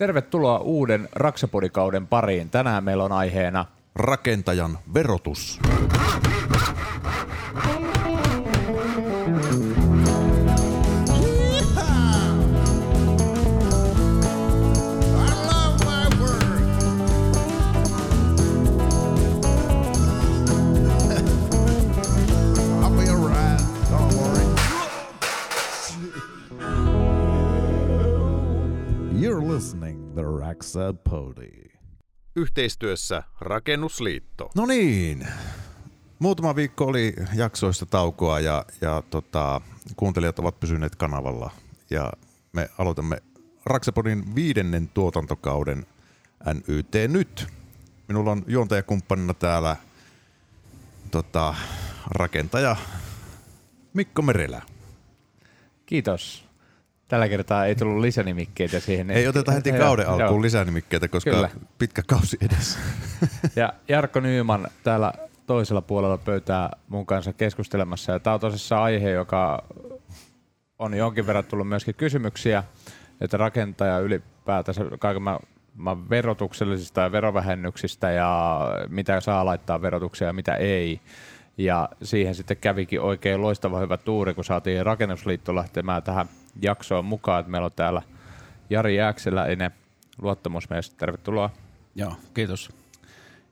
Tervetuloa uuden Raksapodikauden pariin. Tänään meillä on aiheena Rakentajan verotus. Listening to Raxa Pody. Yhteistyössä Rakennusliitto. No niin, muutama viikko oli jaksoista taukoa ja, ja tota, kuuntelijat ovat pysyneet kanavalla. Ja me aloitamme Raksapodin viidennen tuotantokauden NYT nyt. Minulla on juontajakumppanina täällä tota, rakentaja Mikko Merelä. Kiitos. Tällä kertaa ei tullut lisänimikkeitä siihen. Ei oteta heti Joo, kauden joo. alkuun lisänimikkeitä, koska Kyllä. pitkä kausi edessä. Ja Jarkko Nyyman täällä toisella puolella pöytää mun kanssa keskustelemassa. Ja tämä on tosissaan aihe, joka on jonkin verran tullut myöskin kysymyksiä, että rakentaja ylipäätänsä kaiken mä verotuksellisista ja verovähennyksistä ja mitä saa laittaa verotuksia ja mitä ei. Ja siihen sitten kävikin oikein loistava hyvä tuuri, kun saatiin Rakennusliitto lähtemään tähän jaksoon mukaan. Että meillä on täällä Jari Jääkseläinen, luottamusmies. Tervetuloa. Joo, kiitos.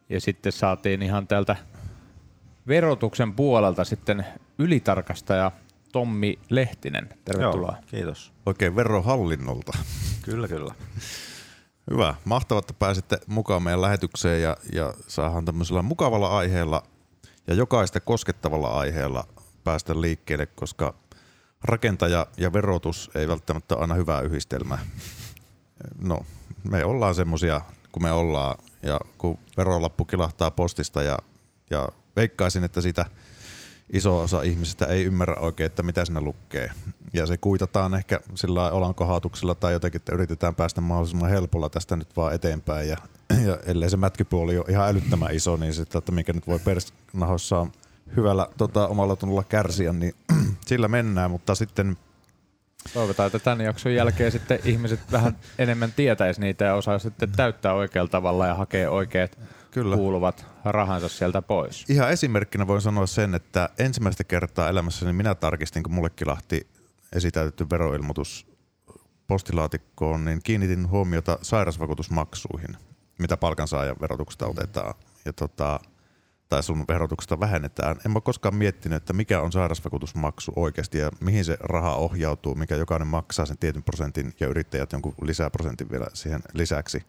Ja sitten saatiin ihan täältä verotuksen puolelta sitten ylitarkastaja Tommi Lehtinen. Tervetuloa. Joo, kiitos. Oikein verohallinnolta. Kyllä, kyllä. Hyvä. Mahtavaa, että pääsitte mukaan meidän lähetykseen ja, ja saadaan tämmöisellä mukavalla aiheella ja jokaista koskettavalla aiheella päästä liikkeelle, koska rakentaja ja verotus ei välttämättä aina hyvää yhdistelmää. No, me ollaan semmosia kun me ollaan ja kun verolappu kilahtaa postista ja, ja veikkaisin, että sitä iso osa ihmisistä ei ymmärrä oikein, että mitä siinä lukee. Ja se kuitataan ehkä sillä olankohautuksella tai jotenkin, että yritetään päästä mahdollisimman helpolla tästä nyt vaan eteenpäin. Ja, ja ellei se mätkipuoli ole ihan älyttömän iso, niin sitten, että mikä nyt voi persnahoissaan hyvällä tota, omalla tunnolla kärsiä, niin sillä mennään. Mutta sitten Toivotaan, että tämän jakson jälkeen sitten ihmiset vähän enemmän tietäisi niitä ja osaa sitten täyttää oikealla tavalla ja hakea oikeat Kyllä. kuuluvat rahansa sieltä pois. Ihan esimerkkinä voin sanoa sen, että ensimmäistä kertaa elämässäni minä tarkistin, kun mulle kilahti esitäytetty veroilmoitus postilaatikkoon, niin kiinnitin huomiota sairausvakuutusmaksuihin, mitä palkansaajan verotuksesta otetaan. Ja tota, tai sun verotuksesta vähennetään. En mä koskaan miettinyt, että mikä on sairausvakuutusmaksu oikeasti ja mihin se raha ohjautuu, mikä jokainen maksaa sen tietyn prosentin ja yrittäjät jonkun lisäprosentin vielä siihen lisäksi.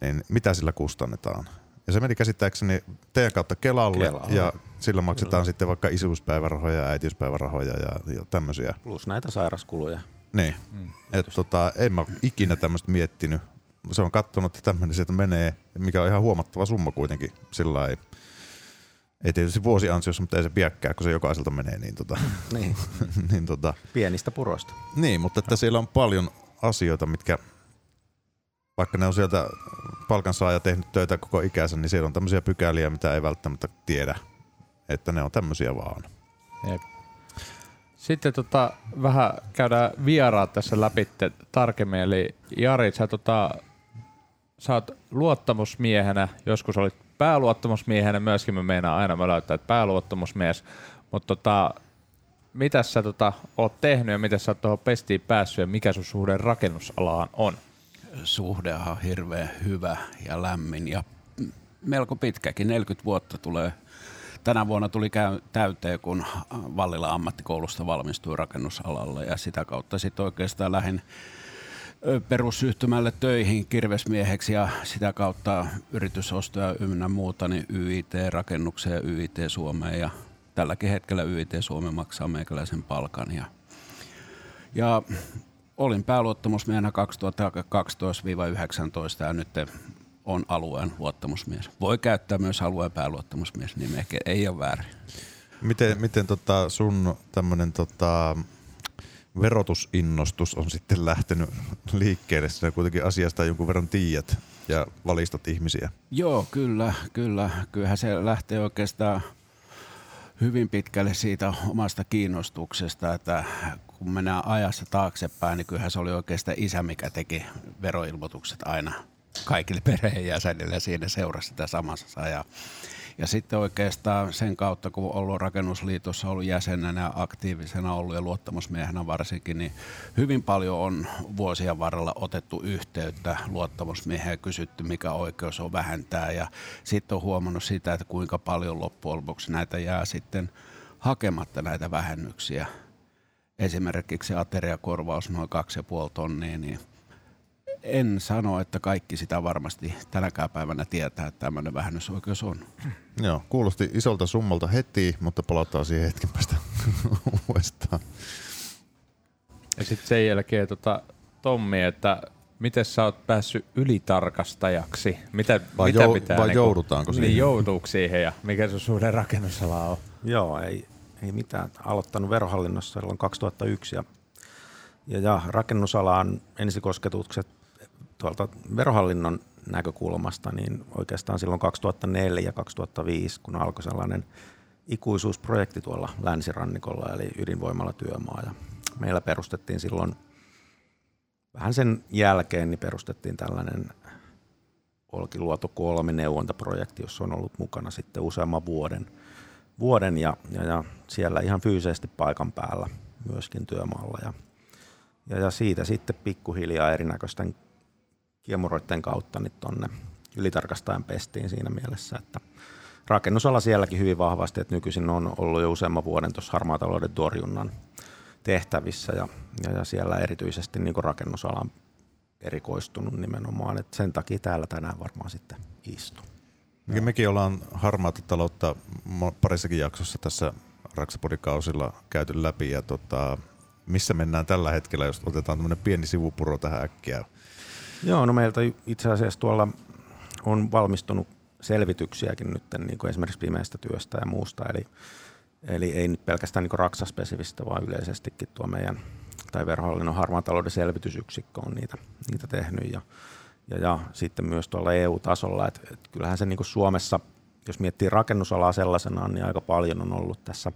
Niin mitä sillä kustannetaan? Ja se meni käsittääkseni teidän kautta Kelalle, Kelalle. ja sillä maksetaan sitten vaikka isyyspäivärahoja ja äitiyspäivärahoja ja, ja tämmöisiä. Plus näitä sairaskuluja. Niin. Mm, et tota, en mä ikinä tämmöistä miettinyt. Se on kattonut, että tämmöinen sieltä menee, mikä on ihan huomattava summa kuitenkin. Sillä ei, ei tietysti vuosiansiossa, mutta ei se piäkkää, kun se jokaiselta menee. Niin, tota, Niin, niin, tota, pienistä puroista. niin, mutta että siellä on paljon asioita, mitkä vaikka ne on sieltä palkansaaja tehnyt töitä koko ikänsä, niin siellä on tämmöisiä pykäliä, mitä ei välttämättä tiedä, että ne on tämmöisiä vaan. Jep. Sitten tota, vähän käydään vieraat tässä läpi tarkemmin. Eli Jari, sä, tota, sä oot luottamusmiehenä, joskus olit pääluottamusmiehenä, myöskin me meinaan aina möläyttää, että pääluottamusmies. Mutta tota, mitä sä tota, oot tehnyt ja miten sä oot tuohon pestiin päässyt ja mikä sun suhde rakennusalaan on? Suhde on hirveän hyvä ja lämmin ja melko pitkäkin. 40 vuotta tulee. Tänä vuonna tuli käy- täyteen, kun Vallila ammattikoulusta valmistui rakennusalalle ja sitä kautta sitten oikeastaan lähdin ö, perusyhtymälle töihin kirvesmieheksi ja sitä kautta yritysostoja ynnä muuta, niin YIT rakennukseen ja YIT Suomeen ja tälläkin hetkellä YIT Suomi maksaa meikäläisen palkan ja, ja olin pääluottamusmiehenä 2012-19 ja nyt on alueen luottamusmies. Voi käyttää myös alueen pääluottamusmies nimeä, ei ole väärin. Miten, miten tota sun tämmönen tota verotusinnostus on sitten lähtenyt liikkeelle? Sinä kuitenkin asiasta jonkun verran tiedät ja valistat ihmisiä. Joo, kyllä, kyllä. Kyllähän se lähtee oikeastaan hyvin pitkälle siitä omasta kiinnostuksesta, että kun mennään ajassa taaksepäin, niin kyllähän se oli oikeastaan isä, mikä teki veroilmoitukset aina kaikille perheenjäsenille siinä seurasi sitä samassa. Ja, ja sitten oikeastaan sen kautta, kun ollut rakennusliitossa ollut jäsenenä aktiivisena ollut ja luottamusmiehenä varsinkin, niin hyvin paljon on vuosien varrella otettu yhteyttä luottamusmiehen ja kysytty, mikä oikeus on vähentää. Ja sitten on huomannut sitä, että kuinka paljon loppujen lopuksi näitä jää sitten hakematta näitä vähennyksiä. Esimerkiksi ateriakorvaus noin 2,5 tonnia, niin en sano, että kaikki sitä varmasti tänäkään päivänä tietää, että tämmöinen vähennysoikeus on. Joo, kuulosti isolta summalta heti, mutta palataan siihen hetken päästä uudestaan. Ja sitten sen jälkeen tota, Tommi, että miten sä oot päässyt ylitarkastajaksi? Mitä, Vai, mitä jou, pitää vai niinku- joudutaanko siihen? Niin joutuuko siihen ja mikä sun suhde rakennusala on? Joo, ei, ei mitään. Aloittanut verohallinnossa silloin 2001 ja, ja, ja rakennusalaan ensikosketukset tuolta verohallinnon näkökulmasta, niin oikeastaan silloin 2004-2005, kun alkoi sellainen ikuisuusprojekti tuolla länsirannikolla, eli ydinvoimalla työmaa. Ja meillä perustettiin silloin, vähän sen jälkeen, niin perustettiin tällainen Olkiluoto 3 neuvontaprojekti, jossa on ollut mukana sitten useamman vuoden, vuoden ja, ja, ja siellä ihan fyysisesti paikan päällä myöskin työmaalla. Ja, ja, ja siitä sitten pikkuhiljaa erinäköisten kiemuroiden kautta niin tonne ylitarkastajan pestiin siinä mielessä, että rakennusala sielläkin hyvin vahvasti, että nykyisin on ollut jo useamman vuoden tuossa harmaatalouden torjunnan tehtävissä ja, ja, ja siellä erityisesti niin rakennusalan erikoistunut nimenomaan, että sen takia täällä tänään varmaan sitten istuu. Mekin, mekin ollaan harmaata taloutta parissakin jaksossa tässä Raksapodikausilla käyty läpi ja tota, missä mennään tällä hetkellä, jos otetaan tämmöinen pieni sivupuro tähän äkkiä. Joo, no meiltä itse asiassa tuolla on valmistunut selvityksiäkin nyt niin kuin esimerkiksi pimeästä työstä ja muusta, eli, eli ei nyt pelkästään niin raksaspesifistä, vaan yleisestikin tuo meidän tai verohallinnon harmaan talouden selvitysyksikkö on niitä, niitä tehnyt. Ja, ja, ja sitten myös tuolla EU-tasolla, että et kyllähän se niin kuin Suomessa, jos miettii rakennusalaa sellaisenaan, niin aika paljon on ollut tässä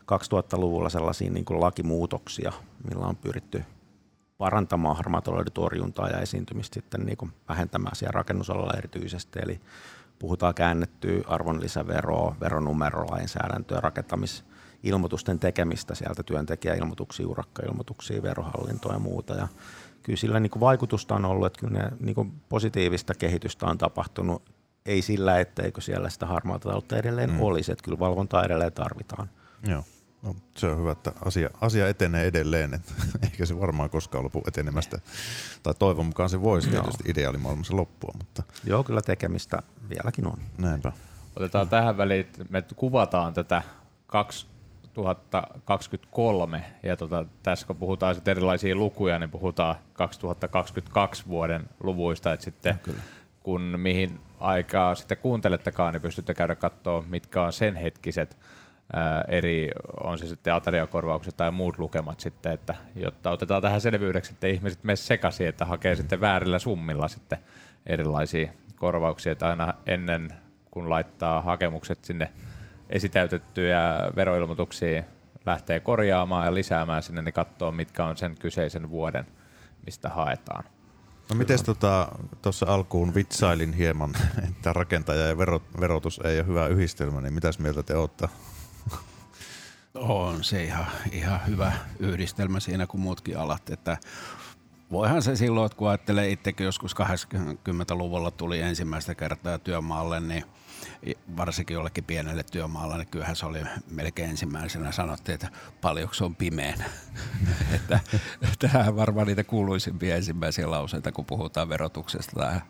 2000-luvulla sellaisia niin kuin lakimuutoksia, millä on pyritty parantamaan harmaatalouden torjuntaa ja esiintymistä sitten niin kuin vähentämään siellä rakennusalalla erityisesti. Eli puhutaan käännettyä arvonlisäveroa, veronumerolainsäädäntöä, rakentamisilmoitusten tekemistä sieltä työntekijäilmoituksia, urakkailmoituksia, verohallintoa ja muuta. Ja kyllä sillä niin kuin vaikutusta on ollut, että kyllä ne, niin kuin positiivista kehitystä on tapahtunut, ei sillä, etteikö siellä sitä harmaata taloutta edelleen mm. olisi, että kyllä valvontaa edelleen tarvitaan. Joo. No, se on hyvä, että asia, asia etenee edelleen, että eikä se varmaan koskaan lopu etenemästä. Tai toivon mukaan se voisi Joo. tietysti ideaalimaailmassa loppua, mutta Joo, kyllä tekemistä vieläkin on. näinpä. Otetaan tähän väliin, että me kuvataan tätä 2023 ja tota, tässä kun puhutaan sitten erilaisia lukuja, niin puhutaan 2022 vuoden luvuista, että sitten kun mihin aikaa sitten kuuntelettekaan, niin pystytte käydä katsoa, mitkä on sen hetkiset ää, eri, on se sitten ateriakorvaukset tai muut lukemat sitten, että jotta otetaan tähän selvyydeksi, että ihmiset mene sekaisin, että hakee sitten väärillä summilla sitten erilaisia korvauksia, että aina ennen kun laittaa hakemukset sinne esitäytettyjä veroilmoituksia lähtee korjaamaan ja lisäämään sinne, niin katsoo, mitkä on sen kyseisen vuoden, mistä haetaan. No miten tuossa tota, alkuun vitsailin hieman, että rakentaja ja verot, verotus ei ole hyvä yhdistelmä, niin mitäs mieltä te olette? On se ihan, ihan hyvä yhdistelmä siinä kuin muutkin alat, että voihan se silloin, että kun ajattelee itsekin joskus 80-luvulla tuli ensimmäistä kertaa työmaalle, niin varsinkin jollekin pienelle työmaalla, niin kyllähän se oli melkein ensimmäisenä sanottiin, että paljonko se on pimeänä. että tähän varmaan niitä kuuluisimpia ensimmäisiä lauseita, kun puhutaan verotuksesta tai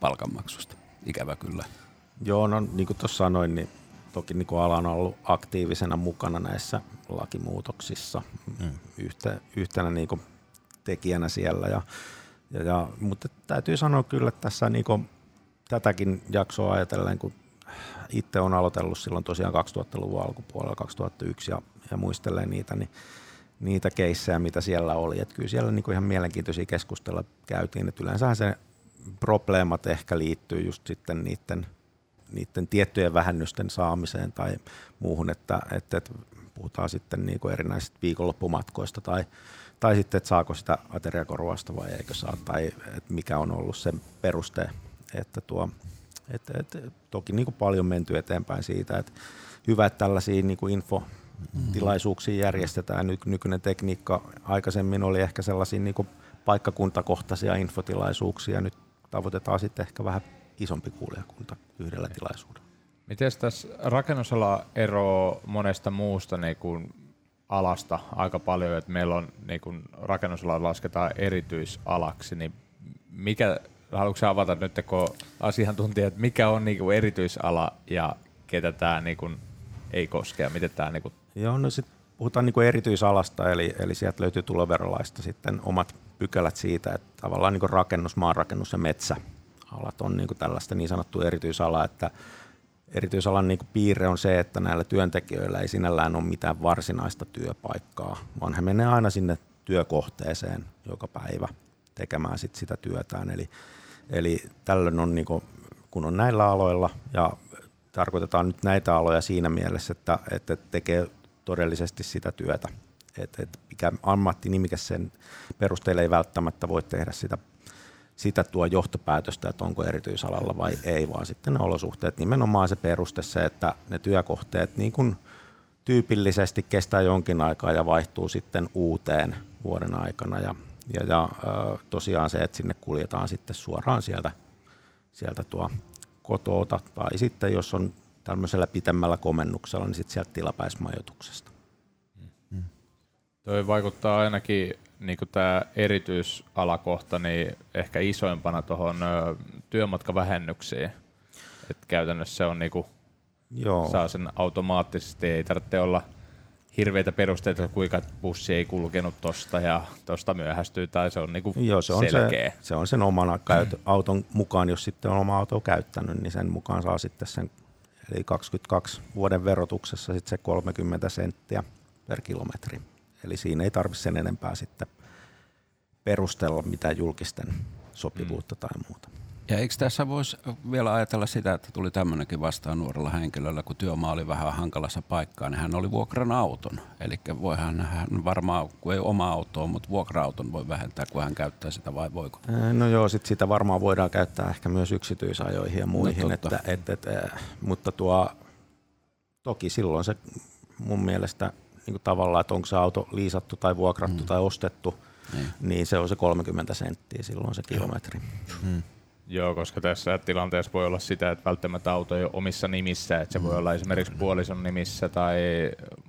palkanmaksusta. Ikävä kyllä. Joo, no niin kuin tuossa sanoin, niin toki niin kuin ala on ollut aktiivisena mukana näissä lakimuutoksissa mm. Yhte, yhtenä niin kuin tekijänä siellä. Ja, ja, ja, mutta täytyy sanoa kyllä, että tässä niin kuin tätäkin jaksoa ajatellen, kun itse on aloitellut silloin tosiaan 2000-luvun alkupuolella, 2001 ja, ja muistelen niitä, niin niitä keissejä, mitä siellä oli. Että kyllä siellä niin kuin ihan mielenkiintoisia keskusteluja käytiin. Että yleensähän se probleemat ehkä liittyy just sitten niiden, niiden tiettyjen vähennysten saamiseen tai muuhun, että, että, että puhutaan sitten niin kuin erinäisistä viikonloppumatkoista tai, tai sitten, että saako sitä ateriakorvausta vai eikö saa, tai että mikä on ollut se peruste, että tuo, että, että toki niin kuin paljon menty eteenpäin siitä, että hyvä, että tällaisia niin kuin infotilaisuuksia järjestetään. Ny, nykyinen tekniikka aikaisemmin oli ehkä sellaisia niin kuin paikkakuntakohtaisia infotilaisuuksia, nyt tavoitetaan sitten ehkä vähän isompi kuulijakunta yhdellä tilaisuudella. Miten tässä rakennusala eroaa monesta muusta niin kuin alasta aika paljon, että meillä on niin kuin rakennusala lasketaan erityisalaksi, niin mikä, haluatko avata nyt kun asiantuntija, että mikä on niin kuin erityisala ja ketä tämä niin kuin ei koske ja miten tämä niin kuin... Joo, no sitten puhutaan niin kuin erityisalasta, eli, eli sieltä löytyy tuloverolaista sitten omat pykälät siitä, että tavallaan niin kuin rakennus, maanrakennus ja metsäalat on niin kuin tällaista niin sanottua erityisalaa, että erityisalan niin kuin piirre on se, että näillä työntekijöillä ei sinällään ole mitään varsinaista työpaikkaa, vaan he menee aina sinne työkohteeseen joka päivä tekemään sit sitä työtään. Eli, eli tällöin on, niin kuin, kun on näillä aloilla, ja tarkoitetaan nyt näitä aloja siinä mielessä, että, että tekee todellisesti sitä työtä. Että, että mikä ammattinimikäs sen perusteella ei välttämättä voi tehdä sitä sitä tuo johtopäätöstä, että onko erityisalalla vai ei, vaan sitten ne olosuhteet, nimenomaan se peruste se, että ne työkohteet niin kuin tyypillisesti kestää jonkin aikaa ja vaihtuu sitten uuteen vuoden aikana. Ja, ja, ja tosiaan se, että sinne kuljetaan sitten suoraan sieltä, sieltä tuo kotoota. Tai sitten jos on tämmöisellä pitemmällä komennuksella, niin sitten sieltä tilapäismajoituksesta. Toi vaikuttaa ainakin niin tämä erityisalakohta niin ehkä isoimpana tuohon työmatkavähennyksiin. Et käytännössä se on niin kuin, Joo. saa sen automaattisesti, ei tarvitse olla hirveitä perusteita, kuinka bussi ei kulkenut tuosta ja tuosta myöhästyy, tai se on niinku Joo, se on selkeä. Se, se on sen oman auton mukaan, jos sitten on oma auto käyttänyt, niin sen mukaan saa sitten sen, eli 22 vuoden verotuksessa sitten se 30 senttiä per kilometri. Eli siinä ei tarvitse sen enempää sitten perustella mitään julkisten sopivuutta mm. tai muuta. Ja eikö tässä voisi vielä ajatella sitä, että tuli tämmöinenkin vastaan nuorella henkilöllä, kun työmaa oli vähän hankalassa paikkaa, niin hän oli vuokran auton. Eli voihan hän varmaan, kun ei oma autoa, mutta vuokra-auton voi vähentää, kun hän käyttää sitä vai voiko? No joo, sit sitä varmaan voidaan käyttää ehkä myös yksityisajoihin ja muihin, no, että, että, että, mutta tuo, toki silloin se mun mielestä niin kuin tavallaan, että onko se auto liisattu tai vuokrattu mm. tai ostettu, niin. niin se on se 30 senttiä silloin se kilometri. Mm. Joo, koska tässä tilanteessa voi olla sitä, että välttämättä auto ei ole omissa nimissä, että se mm. voi olla esimerkiksi puolison nimissä tai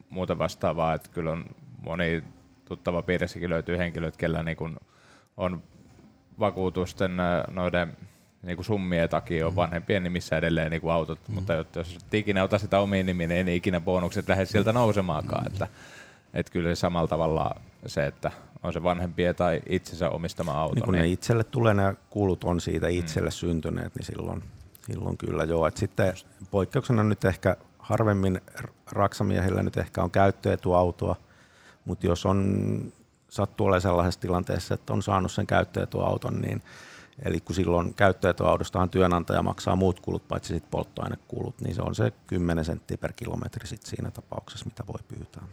muuta vastaavaa, että kyllä on moni tuttava piirissäkin löytyy henkilöt, kellä niin kuin on vakuutusten noiden niin kuin summien takia on mm. vanhempien nimissä edelleen niin kuin autot, mm. mutta jos et ikinä ota sitä omiin nimiin, niin ei ikinä bonukset lähde sieltä nousemaankaan. Mm. Että, että kyllä samalla tavalla se, että on se vanhempien tai itsensä omistama auto. Niin kun niin... ne itselle tulee ne kulut on siitä itselle mm. syntyneet, niin silloin, silloin kyllä joo. Et sitten poikkeuksena nyt ehkä harvemmin raksamiehillä nyt ehkä on käyttöetuautoa, mutta jos on sattuu olemaan sellaisessa tilanteessa, että on saanut sen käyttöetuauton, niin Eli kun silloin käyttöetuaudostahan työnantaja maksaa muut kulut, paitsi sit polttoainekulut, niin se on se 10 senttiä per kilometri sit siinä tapauksessa, mitä voi pyytää.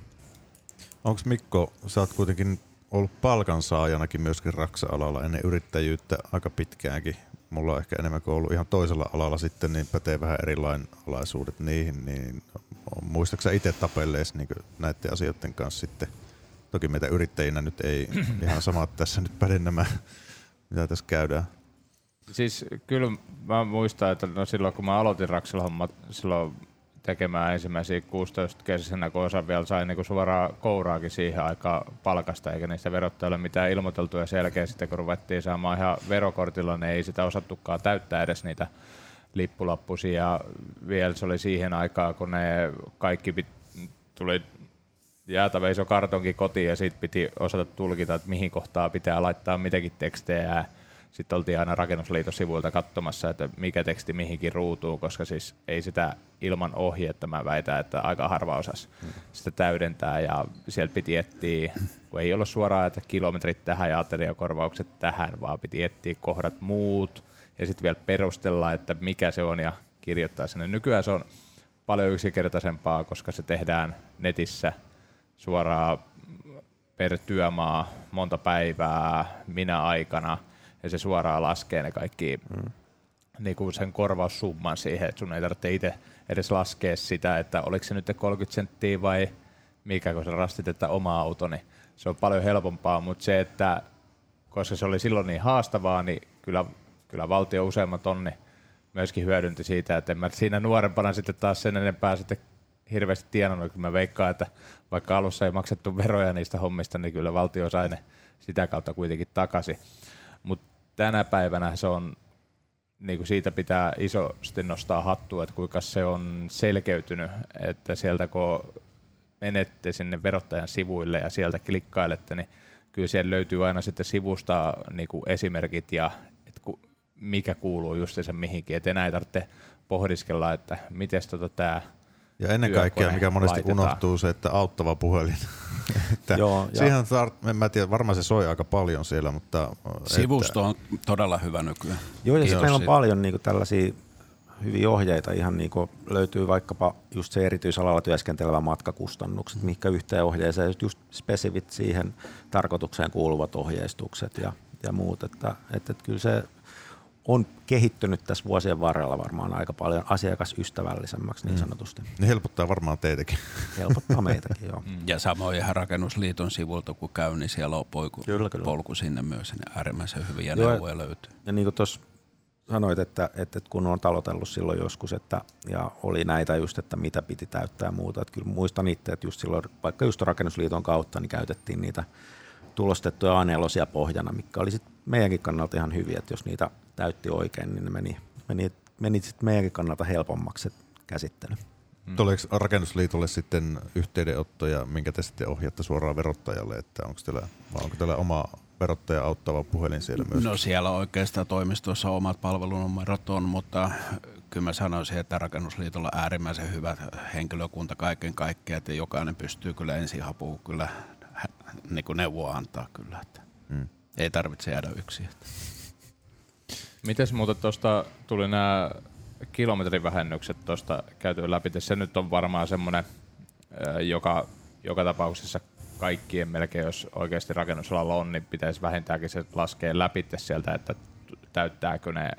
Onko Mikko, sä oot kuitenkin ollut palkansaajanakin myöskin raksa-alalla ennen yrittäjyyttä aika pitkäänkin. Mulla on ehkä enemmän kuin ollut ihan toisella alalla sitten, niin pätee vähän erilainen niihin. Niin muistaaksä itse tapellees niin näiden asioiden kanssa sitten? Toki meitä yrittäjinä nyt ei ihan samat tässä nyt päde nämä, mitä tässä käydään. Siis kyllä mä muistan, että no silloin kun mä aloitin Raksella silloin tekemään ensimmäisiä 16 kesäisenä, kun osa vielä sai niinku suoraan kouraakin siihen aikaan palkasta, eikä niistä verottajille mitään ilmoiteltu, ja selkeä sitten kun ruvettiin saamaan ihan verokortilla, niin ei sitä osattukaan täyttää edes niitä lippulappusia, ja vielä se oli siihen aikaan, kun ne kaikki pit, tuli jäätävä iso kartonki kotiin, ja siitä piti osata tulkita, että mihin kohtaa pitää laittaa mitäkin tekstejä, sitten oltiin aina rakennusliiton sivuilta katsomassa, että mikä teksti mihinkin ruutuu, koska siis ei sitä ilman ohjetta mä väitän, että aika harva osas sitä täydentää. Ja sieltä piti etsiä, kun ei ollut suoraan, että kilometrit tähän ja ateriakorvaukset tähän, vaan piti etsiä kohdat muut. Ja sitten vielä perustella, että mikä se on ja kirjoittaa sinne. Nykyään se on paljon yksinkertaisempaa, koska se tehdään netissä suoraan per työmaa, monta päivää, minä aikana, ja se suoraan laskee ne kaikki mm. niin kuin sen korvaussumman siihen, että sun ei tarvitse itse edes laskea sitä, että oliko se nyt 30 senttiä vai mikä, kun sä rastit, että oma auto, niin se on paljon helpompaa, mutta se, että koska se oli silloin niin haastavaa, niin kyllä, kyllä valtio useammat onni myöskin hyödynti siitä, että en mä siinä nuorempana sitten taas sen enempää sitten hirveästi tienannut, kun mä veikkaan, että vaikka alussa ei maksettu veroja niistä hommista, niin kyllä valtio sai ne sitä kautta kuitenkin takaisin. Mutta tänä päivänä se on, niin kuin siitä pitää isosti nostaa hattua, että kuinka se on selkeytynyt, että sieltä kun menette sinne verottajan sivuille ja sieltä klikkailette, niin kyllä siellä löytyy aina sitten sivusta niin kuin esimerkit ja että ku, mikä kuuluu just sen mihinkin, että enää ei tarvitse pohdiskella, että miten tota tämä ja ennen kaikkea, mikä monesti laitetaan. unohtuu, se, että auttava puhelin. että Joo, ja- siihen tar- en mä tiedä, varmaan se soi aika paljon siellä, mutta... Sivusto on todella hyvä nykyään. Joo, ja sitten meillä on siitä. paljon niin kuin tällaisia hyviä ohjeita, ihan niin kuin löytyy vaikkapa just se erityisalalla työskentelevä matkakustannukset, mihinkä yhteen ohjeeseen just spesifit siihen tarkoitukseen kuuluvat ohjeistukset ja, ja muut, että, että, että kyllä se on kehittynyt tässä vuosien varrella varmaan aika paljon asiakasystävällisemmäksi niin sanotusti. Ne helpottaa varmaan teitäkin. Helpottaa meitäkin, joo. Ja samoin ihan rakennusliiton sivulta kun käy, niin siellä on polku, Kyllä, kyllä. polku sinne myös. Niin äärimmäisen hyviä Joo, neuvoja löytyy. Ja niin kuin tuossa sanoit, että, että, kun on talotellut silloin joskus, että, ja oli näitä just, että mitä piti täyttää ja muuta, että kyllä muistan itse, että just silloin, vaikka just rakennusliiton kautta, niin käytettiin niitä tulostettuja A4 pohjana, mikä oli sitten meidänkin kannalta ihan hyviä, että jos niitä täytti oikein, niin ne meni, meni, meni sitten meidänkin kannalta helpommaksi se käsittely. Mm. Tuleeko rakennusliitolle sitten yhteydenottoja, minkä te sitten ohjaatte suoraan verottajalle, että onko teillä, vai onko teillä oma verottaja auttava puhelin siellä myös? No siellä oikeastaan toimistossa omat palvelunumerot on, mutta kyllä mä sanoisin, että rakennusliitolla on äärimmäisen hyvä henkilökunta kaiken kaikkiaan, että jokainen pystyy kyllä ensihapuun kyllä niin kuin neuvoa antaa kyllä. Että Mm. Ei tarvitse jäädä yksin. Mites muuta tuosta tuli nämä kilometrivähennykset tuosta käyty läpi. Se nyt on varmaan semmoinen, joka, joka tapauksessa kaikkien melkein, jos oikeasti rakennusalalla on, niin pitäisi vähintääkin se laskea läpi sieltä, että täyttääkö ne,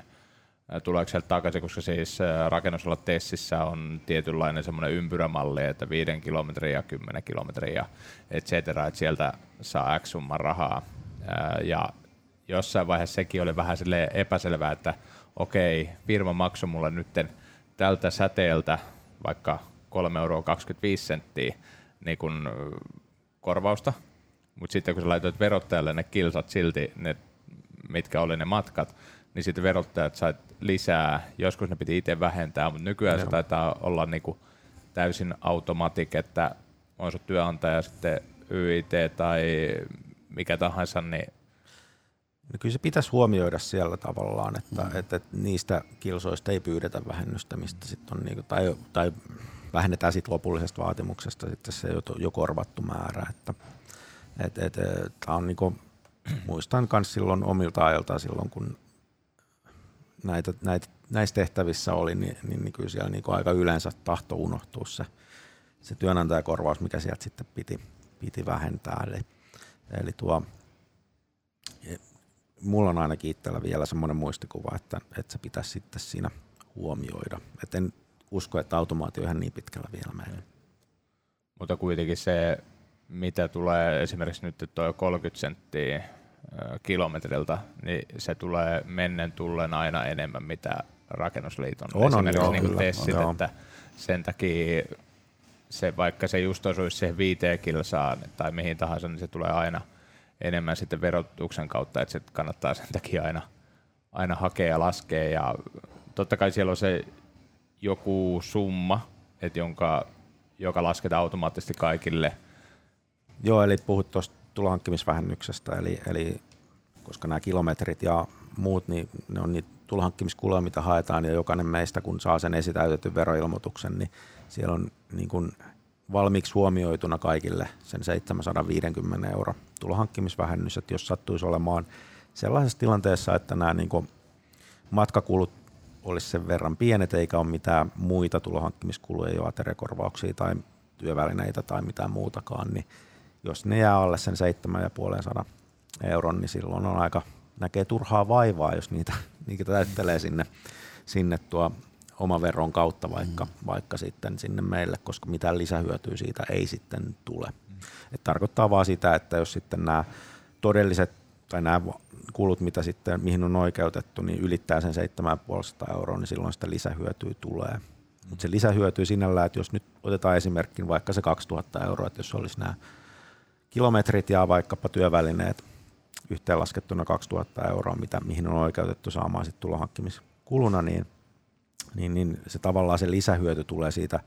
tuleeko sieltä takaisin, koska siis ää, rakennusalan tessissä on tietynlainen semmoinen ympyrämalli, että 5 kilometriä ja 10 kilometriä et cetera, että sieltä saa X summan rahaa. Ja jossain vaiheessa sekin oli vähän silleen epäselvää, että okei, firma maksoi mulle nytten tältä säteeltä vaikka 3,25 euroa senttiä niin kun, korvausta, mutta sitten kun sä laitoit verottajalle ne kilsat silti, ne, mitkä oli ne matkat, niin sitten verottajat sait lisää, joskus ne piti itse vähentää, mutta nykyään se taitaa olla niinku täysin automatik, että on sun työnantaja sitten YIT tai mikä tahansa, niin No kyllä se pitäisi huomioida siellä tavallaan, että, mm. että, että niistä kilsoista ei pyydetä vähennystä, mistä sit on niinku, tai, tai vähennetään sit lopullisesta vaatimuksesta sitten se jo, jo korvattu määrä. Että, et, et, et, tää on niinku, muistan myös silloin omilta ajoilta silloin, kun näitä, näitä, näissä tehtävissä oli, niin, niin, niin kyllä siellä niinku aika yleensä tahto unohtua se, se työnantajakorvaus, mikä sieltä sitten piti, piti vähentää. Eli, eli tuo, mulla on ainakin itsellä vielä semmoinen muistikuva, että, että se pitäisi sitten siinä huomioida. Et en usko, että automaatio ihan niin pitkällä vielä menee. Mutta kuitenkin se, mitä tulee esimerkiksi nyt tuo 30 senttiä kilometriltä, niin se tulee mennen tullen aina enemmän, mitä rakennusliiton On, on, esimerkiksi joo, niin kuin tessit, joo. että sen takia se, vaikka se just osuisi siihen viiteen kilsaan tai mihin tahansa, niin se tulee aina enemmän sitten verotuksen kautta, että se kannattaa sen takia aina, aina hakea ja laskea. Ja totta kai siellä on se joku summa, että jonka, joka lasketaan automaattisesti kaikille. Joo, eli puhut tuosta tulohankkimisvähennyksestä, eli, eli koska nämä kilometrit ja muut, niin ne on niitä tulohankkimiskuluja, mitä haetaan, ja jokainen meistä, kun saa sen esitäytetyn veroilmoituksen, niin siellä on niin kuin valmiiksi huomioituna kaikille sen 750 euro tulohankkimisvähennys, että jos sattuisi olemaan sellaisessa tilanteessa, että nämä niin kuin matkakulut olisi sen verran pienet eikä ole mitään muita tulohankkimiskuluja, jo ateriakorvauksia tai työvälineitä tai mitään muutakaan, niin jos ne jää alle sen 7,5 euron, niin silloin on aika, näkee turhaa vaivaa, jos niitä, niitä täyttelee sinne, sinne tuo oma veron kautta vaikka, mm. vaikka sitten sinne meille, koska mitään lisähyötyä siitä ei sitten tule. Mm. Et tarkoittaa vaan sitä, että jos sitten nämä todelliset tai nämä kulut, mitä sitten, mihin on oikeutettu, niin ylittää sen 7,5 euroa, niin silloin sitä lisähyötyä tulee. Mm. Mutta se lisähyötyy sinällään, että jos nyt otetaan esimerkkin vaikka se 2000 euroa, että jos olisi nämä kilometrit ja vaikkapa työvälineet yhteenlaskettuna 2000 euroa, mitä, mihin on oikeutettu saamaan sitten tulohankkimiskuluna, niin, niin, niin se tavallaan se lisähyöty tulee siitä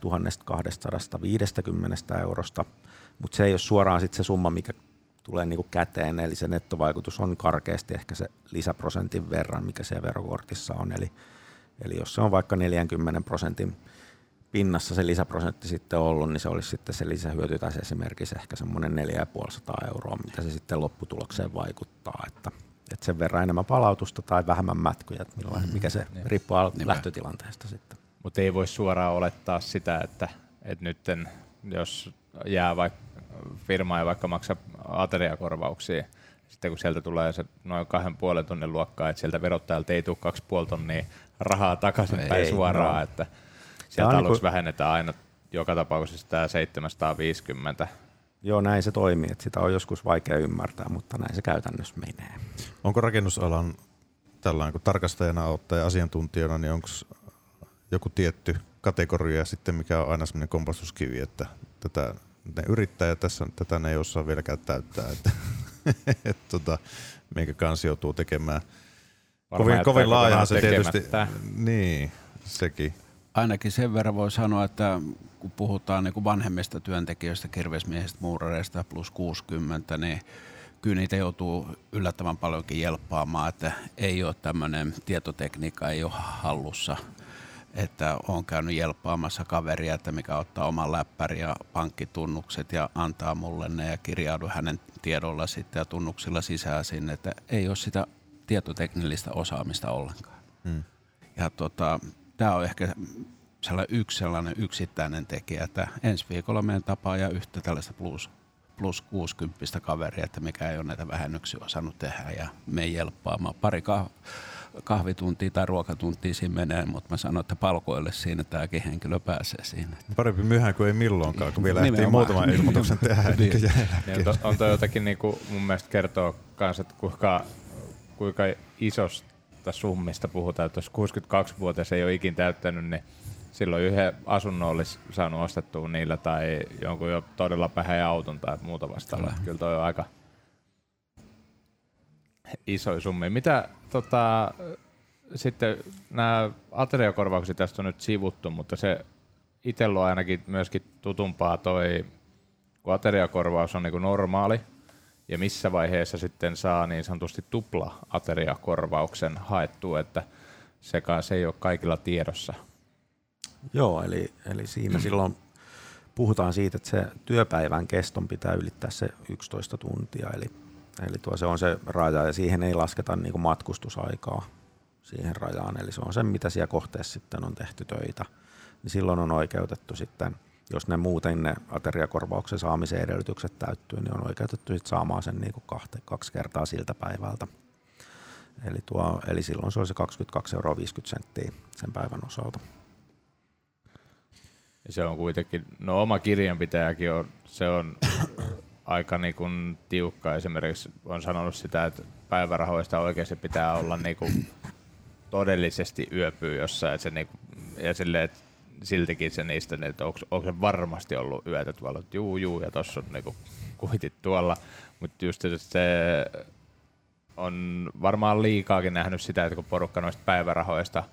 1250 eurosta, mutta se ei ole suoraan sitten se summa, mikä tulee niinku käteen, eli se nettovaikutus on karkeasti ehkä se lisäprosentin verran, mikä se verokortissa on, eli, eli jos se on vaikka 40 prosentin pinnassa se lisäprosentti sitten ollut, niin se olisi sitten se lisähyöty tässä esimerkiksi ehkä semmoinen 4500 euroa, mitä se sitten lopputulokseen vaikuttaa, että, että sen verran enemmän palautusta tai vähemmän mätkyjä, että millainen, mikä se niin. riippuu lähtötilanteesta sitten. Mutta ei voi suoraan olettaa sitä, että, että nyt jos jää vaikka firma ja vaikka maksaa ateriakorvauksia, sitten kun sieltä tulee se noin kahden puolen tunnin luokkaa, että sieltä verottajalta ei tule kaksi puoli tonnia rahaa takaisin päin suoraan, no. että sieltä aluksi niin kuin... vähennetään aina joka tapauksessa tämä 750. Joo, näin se toimii. Että sitä on joskus vaikea ymmärtää, mutta näin se käytännössä menee. Onko rakennusalan tällainen, kun tarkastajana olette ja asiantuntijana, niin onko joku tietty kategoria sitten, mikä on aina semmoinen kompastuskivi, että tätä ne yrittää ja tässä, tätä ne ei osaa vieläkään täyttää, että et, tota, minkä kanssa joutuu tekemään. kovin, kovin laajahan se tietysti, niin, sekin. Ainakin sen verran voi sanoa, että kun puhutaan niin kuin vanhemmista työntekijöistä, kirvesmiehistä, muurareista plus 60, niin kyllä niitä joutuu yllättävän paljonkin jelppaamaan, että ei ole tämmöinen tietotekniikka, ei ole hallussa – että on käynyt jelppaamassa kaveria, että mikä ottaa oman läppäri ja pankkitunnukset ja antaa mulle ne ja kirjaudu hänen tiedolla sitten ja tunnuksilla sisään sinne, että ei ole sitä tietoteknillistä osaamista ollenkaan. Hmm. Ja tota, tämä on ehkä sellainen yksi sellainen yksittäinen tekijä, että ensi viikolla meidän tapaa ja yhtä tällaista plus, plus 60 kaveria, että mikä ei ole näitä vähennyksiä osannut tehdä ja me jelppaamaan. Pari kahvituntia tai ruokatuntia siinä menee, mutta mä sanoin, että palkoille siinä tämäkin henkilö pääsee siinä. Parempi myöhään kuin ei milloinkaan, kun vielä ehtii muutaman ilmoituksen tehdä. niin. niin on, on toi jotakin niin kuin mun mielestä kertoo myös, että kuinka, kuinka isosta summista puhutaan, että jos 62-vuotias ei ole ikin täyttänyt, niin silloin yhden asunnon olisi saanut ostettua niillä tai jonkun jo todella pähän auton tai muuta vastaavaa. Kyllä. Kyllä toi on aika, isoja summia. Mitä tota, sitten nämä ateriakorvaukset tästä on nyt sivuttu, mutta se itsellä on ainakin myöskin tutumpaa toi, kun ateriakorvaus on niin normaali, ja missä vaiheessa sitten saa niin sanotusti tupla ateriakorvauksen haettua, että se ei ole kaikilla tiedossa. Joo, eli, eli siinä silloin puhutaan siitä, että se työpäivän keston pitää ylittää se 11 tuntia, eli Eli tuo se on se raja ja siihen ei lasketa niin kuin matkustusaikaa siihen rajaan. Eli se on se, mitä siellä kohteessa sitten on tehty töitä. Niin silloin on oikeutettu sitten, jos ne muuten ne ateriakorvauksen saamisen edellytykset täyttyy, niin on oikeutettu sitten saamaan sen niin kuin kahte, kaksi kertaa siltä päivältä. Eli, tuo, eli silloin se se 22,50 euroa sen päivän osalta. Ja se on kuitenkin, no oma kirjanpitäjäkin on, se on aika niin kuin tiukka. Esimerkiksi on sanonut sitä, että päivärahoista oikeasti pitää olla niin kuin todellisesti yöpyy jossain. Että se niin kuin, ja silleen, että siltikin se niistä, että onko, onko se varmasti ollut yötä tuolla, että juu, juu, ja tuossa on niin kuin, kuitit tuolla. Mutta just se on varmaan liikaakin nähnyt sitä, että kun porukka noista päivärahoista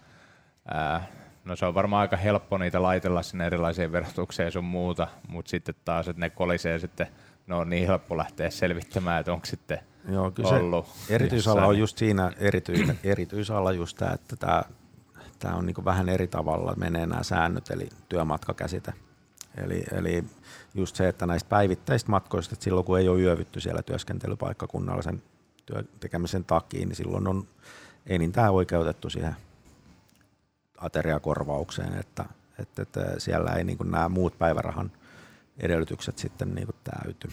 ää, No se on varmaan aika helppo niitä laitella sinne erilaisiin verotukseen sun muuta, mutta sitten taas, että ne kolisee sitten no on niin helppo lähteä selvittämään, että onko sitten Joo, kyllä ollut. Se erityisala on just siinä erityis, erityisala just tämä, että tämä, tämä on niin vähän eri tavalla menee nämä säännöt, eli työmatkakäsite. Eli, eli just se, että näistä päivittäisistä matkoista, että silloin kun ei ole yövytty siellä työskentelypaikkakunnalla sen työ tekemisen takia, niin silloin on enintään oikeutettu siihen ateriakorvaukseen, että, että, että siellä ei niin nämä muut päivärahan edellytykset sitten niin täyty.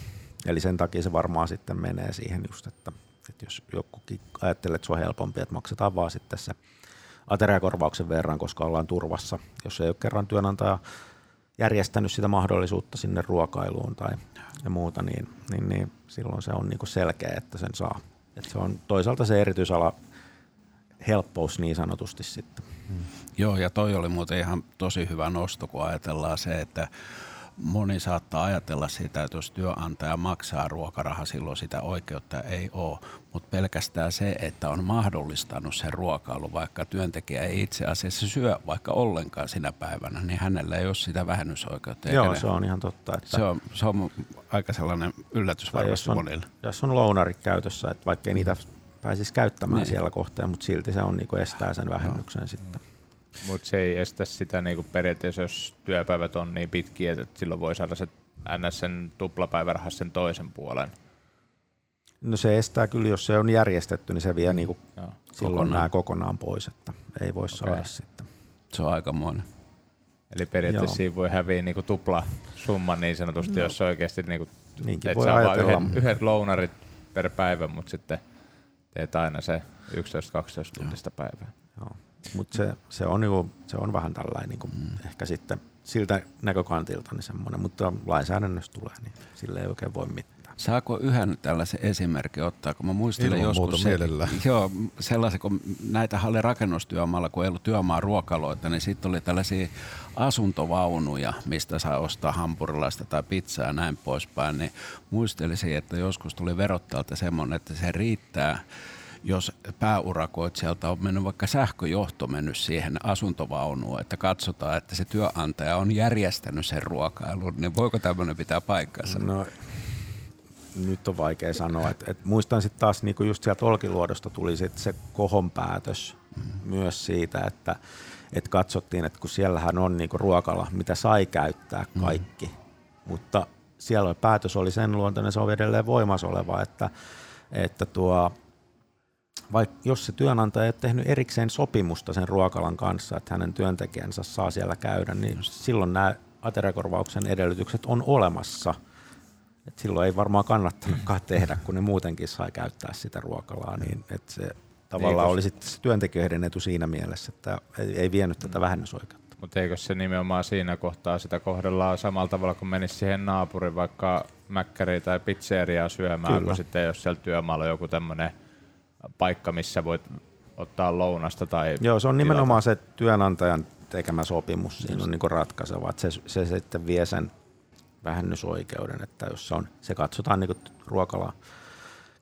Eli sen takia se varmaan sitten menee siihen just, että, että jos jokukin ajattelee, että se on helpompi, että maksetaan vaan sitten se ateriakorvauksen verran, koska ollaan turvassa, jos ei ole kerran työnantaja järjestänyt sitä mahdollisuutta sinne ruokailuun tai ja muuta, niin, niin, niin silloin se on niinku selkeä, että sen saa. Et se on toisaalta se erityisala helppous niin sanotusti sitten. Joo, ja toi oli muuten ihan tosi hyvä nosto, kun ajatellaan se, että moni saattaa ajatella sitä, että jos työnantaja maksaa ruokaraha, silloin sitä oikeutta ei ole. Mutta pelkästään se, että on mahdollistanut sen ruokailu, vaikka työntekijä ei itse asiassa syö vaikka ollenkaan sinä päivänä, niin hänellä ei ole sitä vähennysoikeutta. eikä Joo, ne- se on ihan totta. Että se on, se on aika sellainen yllätys tai jos varmasti on, monille. jos on lounarit käytössä, että vaikka ei niitä pääsisi käyttämään Niin. siellä kohtaa, mutta silti se on niinku estää sen vähennyksen sitten. Mutta se ei estä sitä niinku periaatteessa, jos työpäivät on niin pitkiä, että silloin voi saada se ns. sen tuplapäiväraha sen toisen puolen. No se estää kyllä, jos se on järjestetty, niin se vie niinku Joo. silloin Kokonaan. nämä kokonaan pois, että ei voi saada Okei. sitten. Se on aikamoinen. Eli periaatteessa Joo. siinä voi häviä niinku tupla summa niin sanotusti, jos oikeasti niinku, Niinkin et voi saa ajatella. yhden, yhdet lounarit per päivä, mutta sitten teet aina se 11-12 tuntista päivää. Joo. Mutta se, se, on niinku, se on vähän tällainen niinku, mm. ehkä sitten siltä näkökantilta niin semmoinen, mutta lainsäädännössä tulee, niin sille ei oikein voi mitään. Saako yhden tällaisen esimerkin ottaa, kun mä muistelen Ilman joskus se, joo, sellaisen, kun näitä oli rakennustyömaalla, kun ei ollut työmaa ruokaloita, niin sitten oli tällaisia asuntovaunuja, mistä saa ostaa hampurilaista tai pizzaa ja näin poispäin, niin muistelisin, että joskus tuli verottajalta semmoinen, että se riittää, jos pääurakoitsijalta on mennyt vaikka sähköjohto mennyt siihen asuntovaunuun, että katsotaan, että se työnantaja on järjestänyt sen ruokailun, niin voiko tämmöinen pitää paikkansa? No, nyt on vaikea sanoa. Et, et muistan sitten taas niinku just sieltä Olkiluodosta tuli sit se kohon päätös mm. myös siitä, että et katsottiin, että kun siellähän on niinku ruokala, mitä sai käyttää kaikki, mm. mutta siellä päätös oli sen luontainen, se on edelleen voimassa oleva, että, että tuo, vaikka jos se työnantaja ei ole tehnyt erikseen sopimusta sen ruokalan kanssa, että hänen työntekijänsä saa siellä käydä, niin silloin nämä ateriakorvauksen edellytykset on olemassa. Et silloin ei varmaan kannattanutkaan tehdä, kun ne muutenkin sai käyttää sitä ruokalaa, niin että se tavallaan oli sitten työntekijöiden etu siinä mielessä, että ei, ei vienyt tätä vähennysoikeutta. Mutta eikö se nimenomaan siinä kohtaa sitä kohdellaan samalla tavalla kuin menisi siihen naapurin vaikka mäkkäriin tai pizzeriaa syömään, Kyllä. kun sitten jos siellä työmaalla on joku tämmöinen paikka, missä voit ottaa lounasta tai Joo, se on tilata. nimenomaan se työnantajan tekemä sopimus, siinä on niin ratkaiseva, että se, se sitten vie sen vähennysoikeuden, että jos se, on, se katsotaan niin ruokala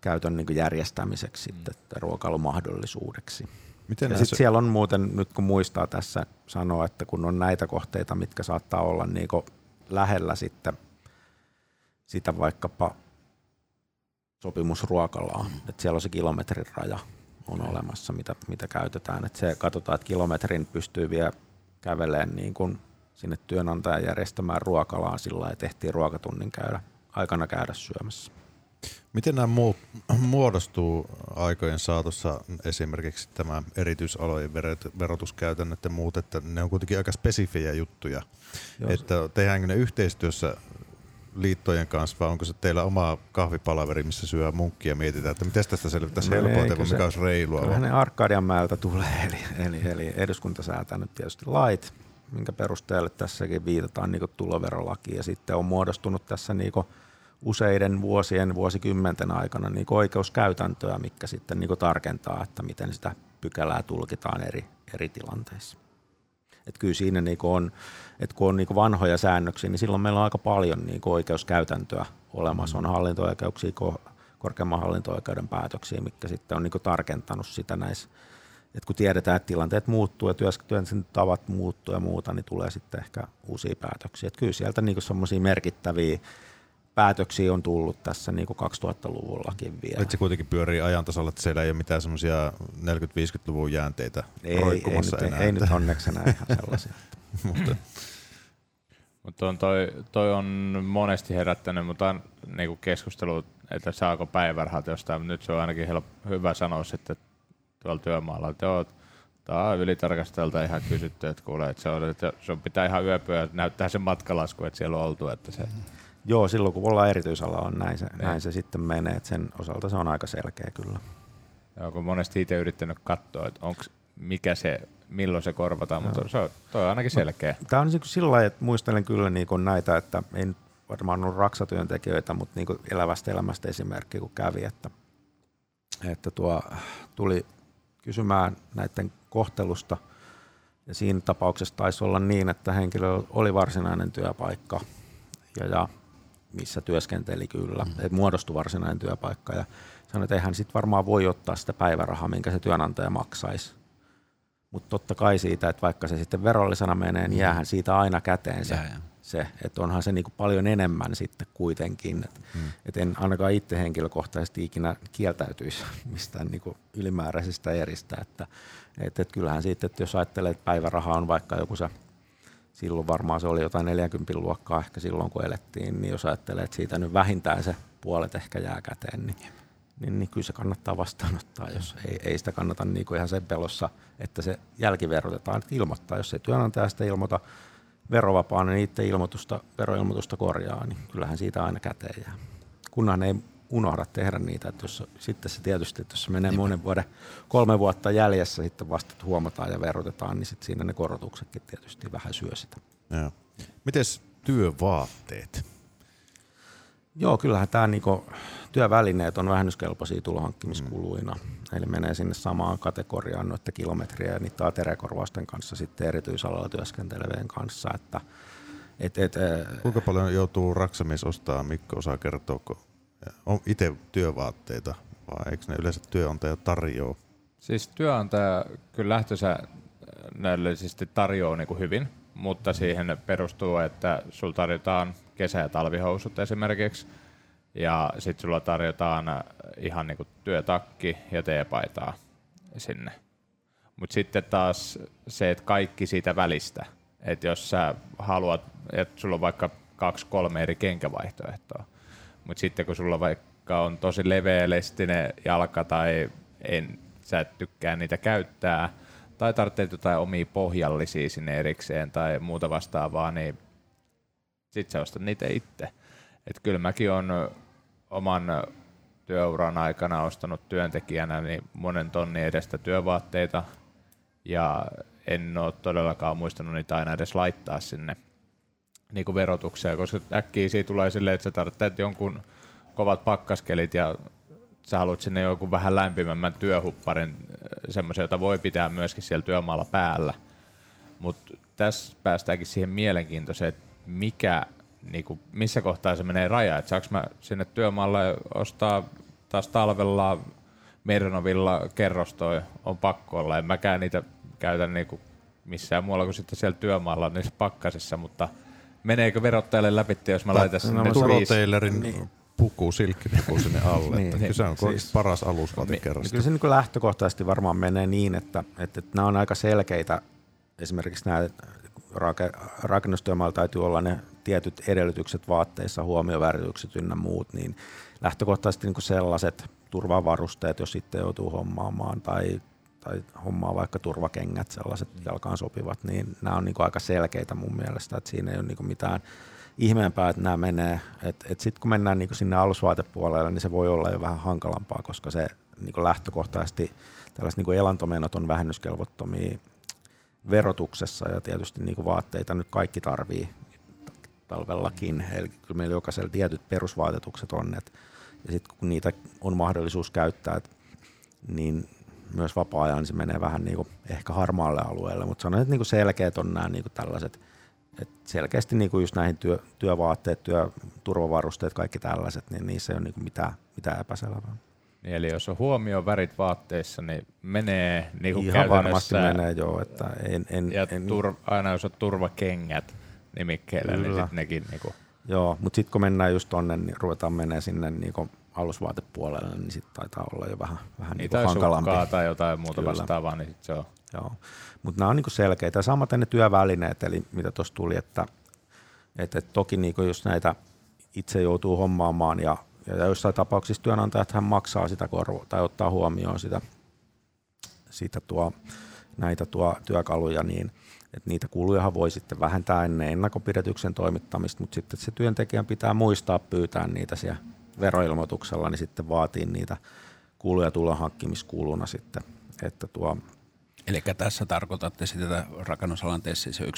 käytön niin järjestämiseksi sitten, että ruokailumahdollisuudeksi. Miten Ja sitten siellä on muuten, nyt kun muistaa tässä sanoa, että kun on näitä kohteita, mitkä saattaa olla niin lähellä sitten sitä vaikkapa sopimusruokalaa, että siellä on se kilometrin raja on olemassa, mitä, mitä käytetään. Että se katsotaan, että kilometrin pystyy vielä kävelemään niin kuin sinne työnantajan järjestämään ruokalaan sillä ja tehtiin ruokatunnin käydä, aikana käydä syömässä. Miten nämä muut, muodostuu aikojen saatossa esimerkiksi tämä erityisalojen verot- verotuskäytännöt ja muut, että ne on kuitenkin aika spesifejä juttuja. Joo. Että tehdäänkö ne yhteistyössä liittojen kanssa vai onko se teillä oma kahvipalaveri, missä syö munkkia ja mietitään, että miten tästä selvittäisiin No helpoiten, kyllä vai se- mikä olisi reilua? Vai- ne Arkadianmäeltä tulee, eli, eli, eli eduskunta säätää nyt tietysti lait, minkä perusteella tässäkin viitataan niin tuloverolakiin, ja sitten on muodostunut tässä niin useiden vuosien, vuosikymmenten aikana niin oikeuskäytäntöä, mikä sitten niin tarkentaa, että miten sitä pykälää tulkitaan eri, eri tilanteissa. Et kyllä siinä niin on, että kun on niin vanhoja säännöksiä, niin silloin meillä on aika paljon niin oikeuskäytäntöä olemassa. On hallinto-oikeuksia, ko- korkeamman hallinto-oikeuden päätöksiä, mitkä sitten on niin tarkentanut sitä näissä. Et kun tiedetään, että tilanteet muuttuu ja tavat muuttuu ja muuta, niin tulee sitten ehkä uusia päätöksiä. Et kyllä sieltä niin semmoisia merkittäviä päätöksiä on tullut tässä niin 2000-luvullakin vielä. Että se kuitenkin pyörii ajan tasalla, että siellä ei ole mitään semmoisia 40-50-luvun jäänteitä Ei, ei, roikkumassa nyt, enää. ei nyt onneksi enää ihan sellaisia. Mutta Mutta on toi, toi on monesti herättänyt, mutta on niinku keskustelu, että saako päivärahat jostain, mutta nyt se on ainakin help, hyvä sanoa sitten tuolla työmaalla, että joo, Tämä on ylitarkastajalta ihan kysytty, että kuulee, että se on, että se on pitää ihan yöpyä näyttää sen matkalasku, että siellä on oltu, että se Joo, silloin kun ollaan erityisala on näin se, Niin. näin se sitten menee, että sen osalta se on aika selkeä kyllä. Ja kun monesti itse yrittänyt katsoa, että onko mikä se, milloin se korvataan, mutta se on, toi on ainakin selkeä. Tämä on niin sillä lailla, että muistelen kyllä niin kuin näitä, että ei nyt varmaan ollut raksatyöntekijöitä, mutta niin kuin elävästä elämästä esimerkki, kun kävi, että, että tuo tuli kysymään näiden kohtelusta, ja siinä tapauksessa taisi olla niin, että henkilö oli varsinainen työpaikka, ja, ja missä työskenteli kyllä, mm. että muodostui varsinainen työpaikka, ja sanoi, että eihän sitten varmaan voi ottaa sitä päivärahaa, minkä se työnantaja maksaisi. Mutta totta kai siitä, että vaikka se sitten verollisena menee, niin jäähän siitä aina käteen se, Jää, jää. se että onhan se niinku paljon enemmän sitten kuitenkin. Et, mm. et en ainakaan itse henkilökohtaisesti ikinä kieltäytyisi mistään niinku ylimääräisestä eristä. Että, et, et kyllähän siitä, että jos ajattelee, että päiväraha on vaikka joku se, silloin varmaan se oli jotain 40 luokkaa ehkä silloin kun elettiin, niin jos ajattelee, että siitä nyt vähintään se puolet ehkä jää käteen, niin niin, niin kyllä se kannattaa vastaanottaa, jos ei, ei sitä kannata niin kuin ihan sen pelossa, että se jälkiverotetaan, että ilmoittaa. Jos ei työnantaja sitä ilmoita verovapaana, niin itse ilmoitusta, veroilmoitusta korjaa, niin kyllähän siitä aina käteen jää. Kunhan ei unohda tehdä niitä, että jos, sitten se tietysti, että jos se menee monen vuoden, kolme vuotta jäljessä sitten vasta huomataan ja verotetaan, niin sitten siinä ne korotuksetkin tietysti vähän syö sitä. Joo. Mites työvaatteet? Joo, kyllähän tämä niinku, työvälineet on vähennyskelpoisia tulohankkimiskuluina. Mm. Eli menee sinne samaan kategoriaan noiden kilometriä ja niiden ateriakorvausten kanssa sitten erityisalalla työskentelevien kanssa. Että, et, et, Kuinka paljon joutuu raksamies ostaa, Mikko osaa kertoa, kun on itse työvaatteita, vai eikö ne yleensä työnantaja tarjoaa? Siis työnantaja kyllä lähtösäännöllisesti tarjoaa niin kuin hyvin, mutta siihen perustuu, että sulla tarjotaan kesä- ja talvihousut esimerkiksi, ja sitten sulla tarjotaan ihan niin kuin työtakki ja teepaitaa sinne. Mutta sitten taas se, että kaikki siitä välistä, että jos sä haluat, että sulla on vaikka kaksi, kolme eri kenkävaihtoehtoa, mutta sitten kun sulla vaikka on tosi leveälestinen jalka tai en, sä et tykkää niitä käyttää, tai tarvitset jotain omia pohjallisia sinne erikseen tai muuta vastaavaa, niin sit sä ostat niitä itse. Et kyllä mäkin on oman työuran aikana ostanut työntekijänä niin monen tonnin edestä työvaatteita ja en ole todellakaan muistanut niitä aina edes laittaa sinne niin kuin verotukseen, koska äkkiä siitä tulee silleen, että sä tarvitset jonkun kovat pakkaskelit ja sä haluat sinne jonkun vähän lämpimämmän työhupparin, semmoisen, jota voi pitää myöskin siellä työmaalla päällä. Mutta tässä päästäänkin siihen mielenkiintoiseen, että mikä, niinku, missä kohtaa se menee raja, että saanko mä sinne työmaalle ostaa taas talvella Mernovilla kerrostoi, on pakko olla, en mäkään niitä käytä niinku missään muualla kuin sitten siellä työmaalla niissä pakkasissa, mutta meneekö verottajalle läpi, jos mä laitan sinne no, Taylorin puku, silkkipuku sinne alle. Niin, että niin, se on siis- paras alusvaate Niin, kerrasta. Kyllä se niin lähtökohtaisesti varmaan menee niin, että, että, että nämä on aika selkeitä. Esimerkiksi nämä rake, rakennustyömailla täytyy olla ne tietyt edellytykset vaatteissa, huomioväritykset ynnä muut, niin lähtökohtaisesti niin sellaiset turvavarusteet, jos sitten joutuu hommaamaan tai, tai hommaa vaikka turvakengät, sellaiset jalkaan sopivat, niin nämä on niin aika selkeitä mun mielestä, että siinä ei ole niin mitään ihmeempää, että nämä menee. Et, et sitten kun mennään niin sinne alusvaatepuolelle, niin se voi olla jo vähän hankalampaa, koska se niin lähtökohtaisesti tällaiset niin elantomenot on vähennyskelvottomia verotuksessa ja tietysti niin vaatteita nyt kaikki tarvii talvellakin. Eli kyllä meillä jokaisella tietyt perusvaatetukset on. Et, ja sitten kun niitä on mahdollisuus käyttää, et, niin myös vapaa-ajan se menee vähän niin kuin ehkä harmaalle alueelle, mutta sanoin, että niin kuin selkeät on nämä niin kuin tällaiset et selkeästi niin kuin just näihin työ, työvaatteet, työ, turvavarusteet, kaikki tällaiset, niin niissä ei ole niin kuin mitään, mitään epäselvää. Niin, eli jos on huomioon värit vaatteissa, niin menee niin kuin Ihan varmasti menee joo, että en, en, Ja en, tur, aina jos on turvakengät nimikkeellä, niin Kyllä. sit nekin niinku, joo, mutta sitten kun mennään just tonne, niin ruvetaan menee sinne niin kuin alusvaatepuolelle, niin sitten taitaa olla jo vähän, vähän niin on hankalampi. tai jotain muuta Kyllä. vastaavaa, niin sit se on. Joo. Mutta nämä on niinku selkeitä. Ja samaten ne työvälineet, eli mitä tuossa tuli, että et, et toki niinku just näitä itse joutuu hommaamaan ja, ja jossain tapauksissa työnantajat hän maksaa sitä korvaa tai ottaa huomioon sitä, sitä tuo näitä tuo työkaluja, niin että niitä kulujahan voi sitten vähentää ennen ennakopidätyksen toimittamista, mutta sitten se työntekijän pitää muistaa pyytää niitä siellä veroilmoituksella, niin sitten vaatii niitä kuluja tulon hankkimiskuluna sitten, että tuo Eli tässä tarkoitatte sitä rakennusalan tessiä se 1,68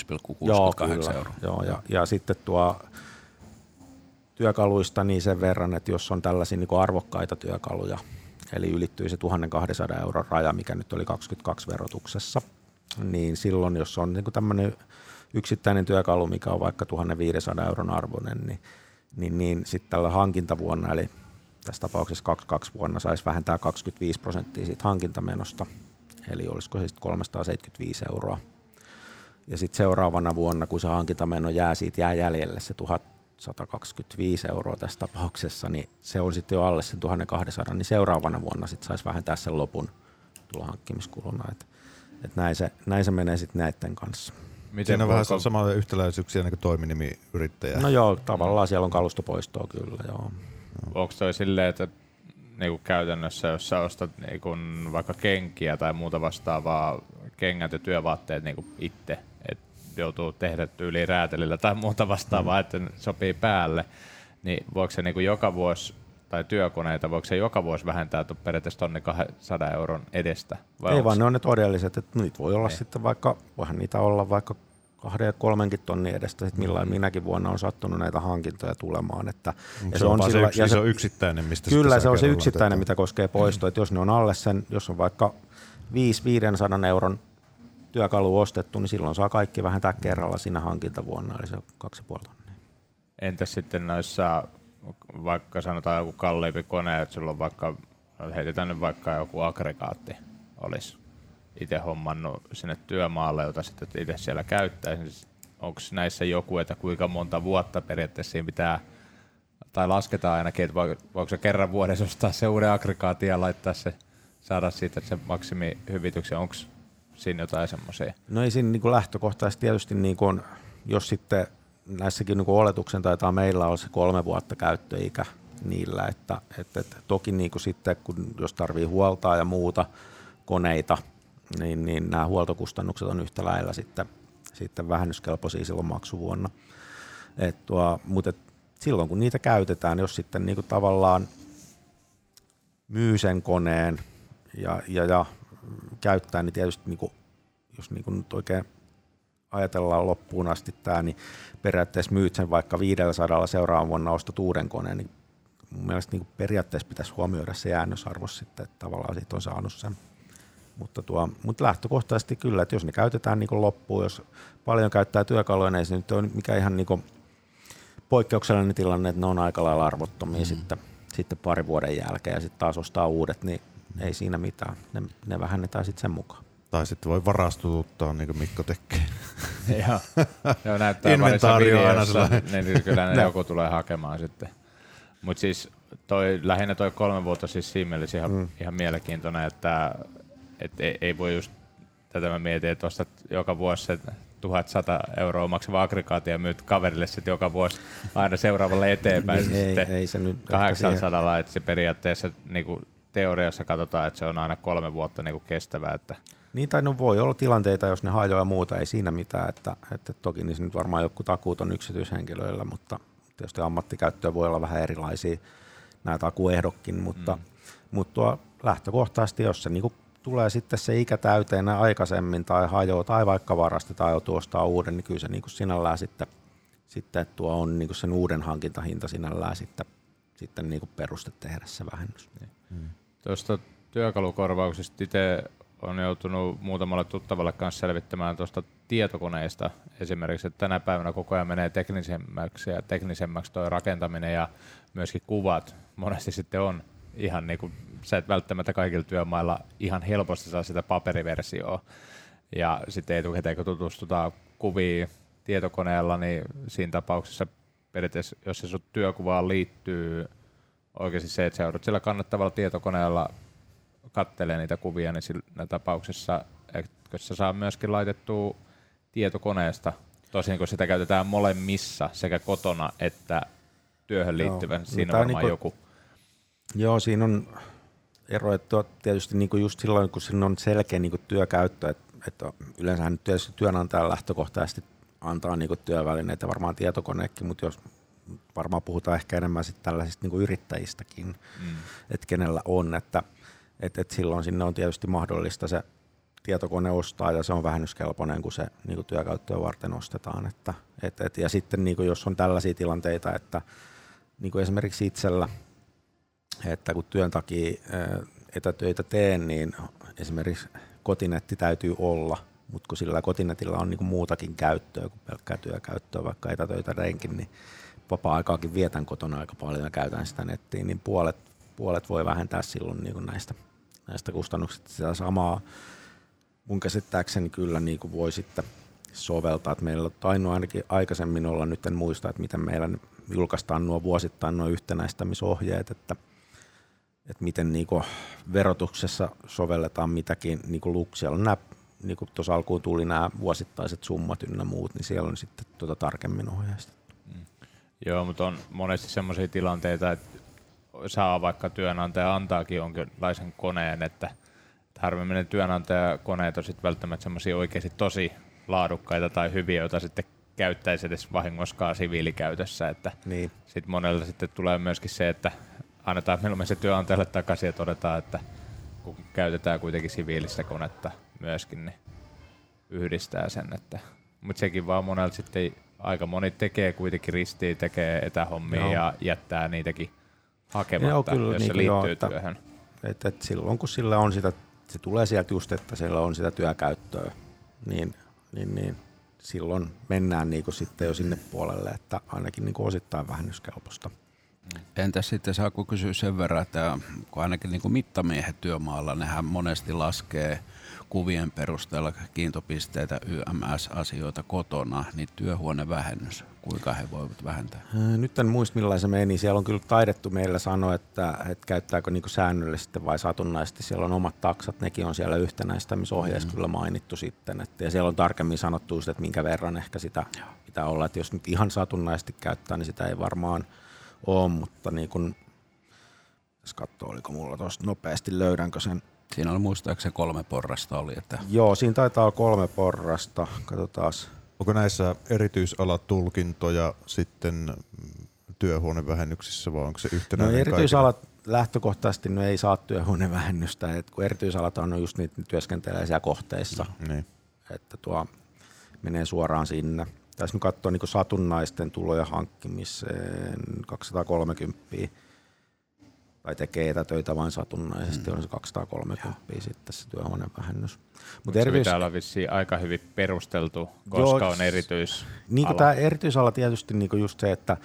Joo, kyllä. euroa. Joo, ja, ja sitten tuo työkaluista niin sen verran, että jos on tällaisia niin arvokkaita työkaluja, eli ylittyy se 1200 euron raja, mikä nyt oli 22 verotuksessa, niin silloin, jos on niin tämmöinen yksittäinen työkalu, mikä on vaikka 1500 euron arvoinen, niin, niin, niin sitten tällä hankintavuonna, eli tässä tapauksessa 22 vuonna saisi vähentää 25 prosenttia siitä hankintamenosta, eli olisiko se sitten 375 euroa. Ja sitten seuraavana vuonna, kun se hankintameno jää, siitä jää jäljelle se 1125 euroa tässä tapauksessa, niin se on sitten jo alle sen 1200, niin seuraavana vuonna sitten saisi vähentää sen lopun tulohankkimiskuluna. Et, et näin, se, näin se menee sitten näiden kanssa. Miten Siinä on vähän samoja yhtäläisyyksiä niin kuin toiminimiyrittäjä. No joo, tavallaan siellä on kalustopoistoa kyllä, joo. Onko toi silleen, että niinku käytännössä, jos sä ostat niinku vaikka kenkiä tai muuta vastaavaa, kengät ja työvaatteet niinku itse, että joutuu tehdä tyyliin räätelillä tai muuta vastaavaa, mm. että ne sopii päälle, niin voiko se niinku joka vuosi tai työkoneita, voiko se joka vuosi vähentää tu- periaatteessa tonni 200 euron edestä? Ei onks- vaan ne on ne todelliset, että niitä voi olla Ei. sitten vaikka, voihan niitä olla vaikka kahden ja kolmenkin tonnin edestä, sit millain Mm. minäkin vuonna on sattunut näitä hankintoja tulemaan. Että, Ja se on, vaan se sillä- yksi ja iso yksittäinen, mistä Kyllä se on se yksittäinen, mitä koskee poisto. Että jos ne on alle sen, jos on vaikka 5-500 euron työkalu ostettu, niin silloin saa kaikki vähentää kerralla siinä hankintavuonna, eli se on 2,5 tonnia. Entäs sitten noissa, vaikka sanotaan joku kalliimpi kone, että sulla on vaikka, heitetään nyt vaikka joku aggregaatti olisi itse hommannut sinne työmaalle, jota sitten itse siellä käyttäisi. Onko näissä joku, että kuinka monta vuotta periaatteessa siinä pitää, tai lasketaan ainakin, että voiko, se kerran vuodessa ostaa se uuden aggregaatin ja laittaa se, saada siitä se maksimihyvityksen, onko siinä jotain semmoisia? No ei siinä niin lähtökohtaisesti tietysti, niin kuin, jos sitten näissäkin niin oletuksen taitaa meillä olla se kolme vuotta käyttöikä niillä, että, että, että toki niin kuin sitten, kun jos tarvii huoltaa ja muuta koneita, niin, niin nämä huoltokustannukset on yhtä lailla sitten, sitten vähennyskelpoisia silloin maksuvuonna. Et tuo, mutta et silloin kun niitä käytetään, jos sitten niin kuin tavallaan myy sen koneen ja, ja, ja käyttää, niin tietysti niin kuin, jos niin kuin nyt oikein ajatellaan loppuun asti tämä, niin periaatteessa myyt sen vaikka 500 seuraavan vuonna ostat uuden koneen, niin mun mielestä niin periaatteessa pitäisi huomioida se jäännösarvo sitten, että tavallaan siitä on saanut sen. Mutta, tuo, mutta lähtökohtaisesti kyllä, että jos ne käytetään niin loppuun, jos paljon käyttää työkaluja, niin se nyt ole mikä ihan niin poikkeuksellinen tilanne, että ne on aika lailla arvottomia mm. sitten, sitten pari vuoden jälkeen ja sitten taas ostaa uudet, niin ei siinä mitään. Ne, ne vähennetään sitten sen mukaan. Tai sitten voi varastuttaa, niin kuin Mikko tekee. Joo, Joo näyttää Inventaario aina sellainen. niin kyllä ne joku tulee hakemaan sitten. Mutta siis toi, lähinnä toi kolme vuotta siis siinä mielessä ihan, mm. ihan mielenkiintoinen, että et ei, ei, voi just, tätä mä mietin, että ostat joka vuosi se 1100 euroa maksava aggregaatti ja myyt kaverille sitten joka vuosi aina seuraavalle eteenpäin. Niin, ei, sitten ei se nyt ehkä 800, että se periaatteessa niin kuin teoriassa katsotaan, että se on aina kolme vuotta niin kuin kestävää. Että Niin, tai no voi olla tilanteita, jos ne hajoaa ja muuta, ei siinä mitään. Että, että toki niissä nyt varmaan joku takuut on yksityishenkilöillä, mutta tietysti ammattikäyttöä voi olla vähän erilaisia nämä takuehdokkin, mutta, mm. mutta tuo lähtökohtaisesti, jos se niinku tulee sitten se ikä täyteen aikaisemmin tai hajoaa tai vaikka varastetaan ja joutuu ostaa uuden, niin kyllä se niinku sinällään sitten, sitten tuo on niinku sen uuden hankintahinta sinällään sitten, sitten niinku peruste tehdä se vähennys. Tuosta työkalukorvauksesta itse on joutunut muutamalle tuttavalle kanssa selvittämään tuosta tietokoneista esimerkiksi, että tänä päivänä koko ajan menee teknisemmäksi ja teknisemmäksi tuo rakentaminen ja myöskin kuvat monesti sitten on ihan niin kuin, sä et välttämättä kaikilla työmailla ihan helposti saa sitä paperiversioa. Ja sitten etukäteen kun tutustutaan kuviin tietokoneella, niin siinä tapauksessa periaatteessa, jos se sun työkuvaan liittyy oikeasti se, että joudut sillä kannattavalla tietokoneella kattelee niitä kuvia, niin siinä tapauksessa etkö se saa myöskin laitettua tietokoneesta, tosin kun sitä käytetään molemmissa sekä kotona että työhön Joo. liittyvän, No siinä on varmaan niinku- joku. Joo, siinä on ero, että tietysti niinku just silloin, kun siinä on selkeä niinku työkäyttö, että että yleensähän nyt tietysti työnantajan lähtökohtaisesti antaa niin työvälineitä, varmaan tietokoneekin, mutta jos varmaan puhutaan ehkä enemmän sit tällaisista niin yrittäjistäkin, mm. että kenellä on, että et, et silloin sinne on tietysti mahdollista se tietokone ostaa ja se on vähennyskelpoinen, kun se niin työkäyttöä varten ostetaan. Että, et, et, ja sitten niin jos on tällaisia tilanteita, että niin esimerkiksi itsellä, että kun työn takia etätöitä teen, niin esimerkiksi kotinetti täytyy olla, mutta kun sillä kotinetillä on niin muutakin käyttöä kuin pelkkää työkäyttöä, vaikka etätöitä teenkin, niin vapaa-aikaakin vietän kotona aika paljon ja käytän sitä nettiin, niin puolet, puolet voi vähentää silloin niin näistä, näistä kustannuksista sitä samaa. Mun käsittääkseni kyllä niin kuin voi sitten soveltaa, että meillä on tainnut ainakin aikaisemmin olla, nyt en muista, että miten meillä julkaistaan nuo vuosittain nuo yhtenäistämisohjeet, että, että miten niin kuin verotuksessa sovelletaan mitäkin niin kuin luk, siellä on nämä niin kuin tuossa alkuun tuli nämä vuosittaiset summat ynnä muut, niin siellä on sitten tuota tarkemmin ohjeistettu. Mm. Joo, mutta on monesti sellaisia tilanteita, että saa vaikka työnantaja antaakin jonkinlaisen koneen, että harvemmin ne työnantajakoneet on sitten välttämättä semmoisia oikeasti tosi laadukkaita tai hyviä, joita sitten käyttäisi edes vahingoskaan siviilikäytössä. Että niin. Sitten monella sitten tulee myöskin se, että annetaan mieluummin se työnantajalle takaisin ja todetaan, että kun käytetään kuitenkin siviilistä konetta myöskin, niin yhdistää sen. Että, mutta sekin vaan monella sitten aika moni tekee kuitenkin ristiin, tekee etähommia Joo. ja jättää niitäkin hakematta, Joo, kyllä, jos niin se liittyy jo, työhön. Että, että, että silloin kun sillä on sitä, se tulee sieltä just, että siellä on sitä työkäyttöä, niin, niin, niin silloin mennään niin kuin sitten jo sinne puolelle, että ainakin niin kuin osittain vähennyskelpoista. Entä sitten saako kysyä sen verran, että kun ainakin niin kuin mittamiehet työmaalla, nehän monesti laskee kuvien perusteella kiintopisteitä, YMS-asioita kotona, niin työhuonevähennys, kuinka he voivat vähentää? Nyt en muista millainen se meni. Siellä on kyllä taidettu meillä sanoa, että, että käyttääkö niin säännöllisesti vai satunnaisesti. Siellä on omat taksat, nekin on siellä yhtenäistämisohjeessa mm. kyllä mainittu sitten. Että, ja siellä on tarkemmin sanottu, että minkä verran ehkä sitä pitää olla. Että jos nyt ihan satunnaisesti käyttää, niin sitä ei varmaan ole, mutta niin kun, jos katsoo, oliko mulla tuosta nopeasti, löydänkö sen Siinä oli muistaakseni kolme porrasta oli. Että... Joo, siinä taitaa olla kolme porrasta. Katsotaan. Onko näissä erityisalatulkintoja sitten työhuonevähennyksissä vai onko se yhtenäinen no, erityisalat kaikille? lähtökohtaisesti no ei saa työhuonevähennystä, että kun erityisalat on just niitä työskentelee siellä kohteissa, niin. että tuo menee suoraan sinne. Tässä nyt katsoa niin satunnaisten tuloja hankkimiseen 230 tai tekee etätöitä vain satunnaisesti, mm. on se 230 Joo. sitten se työhuonevähennys. Mutta erityis... pitää olla vissiin aika hyvin perusteltu, koska Joo, on erityis. Niin tämä erityisala tietysti niin just se, että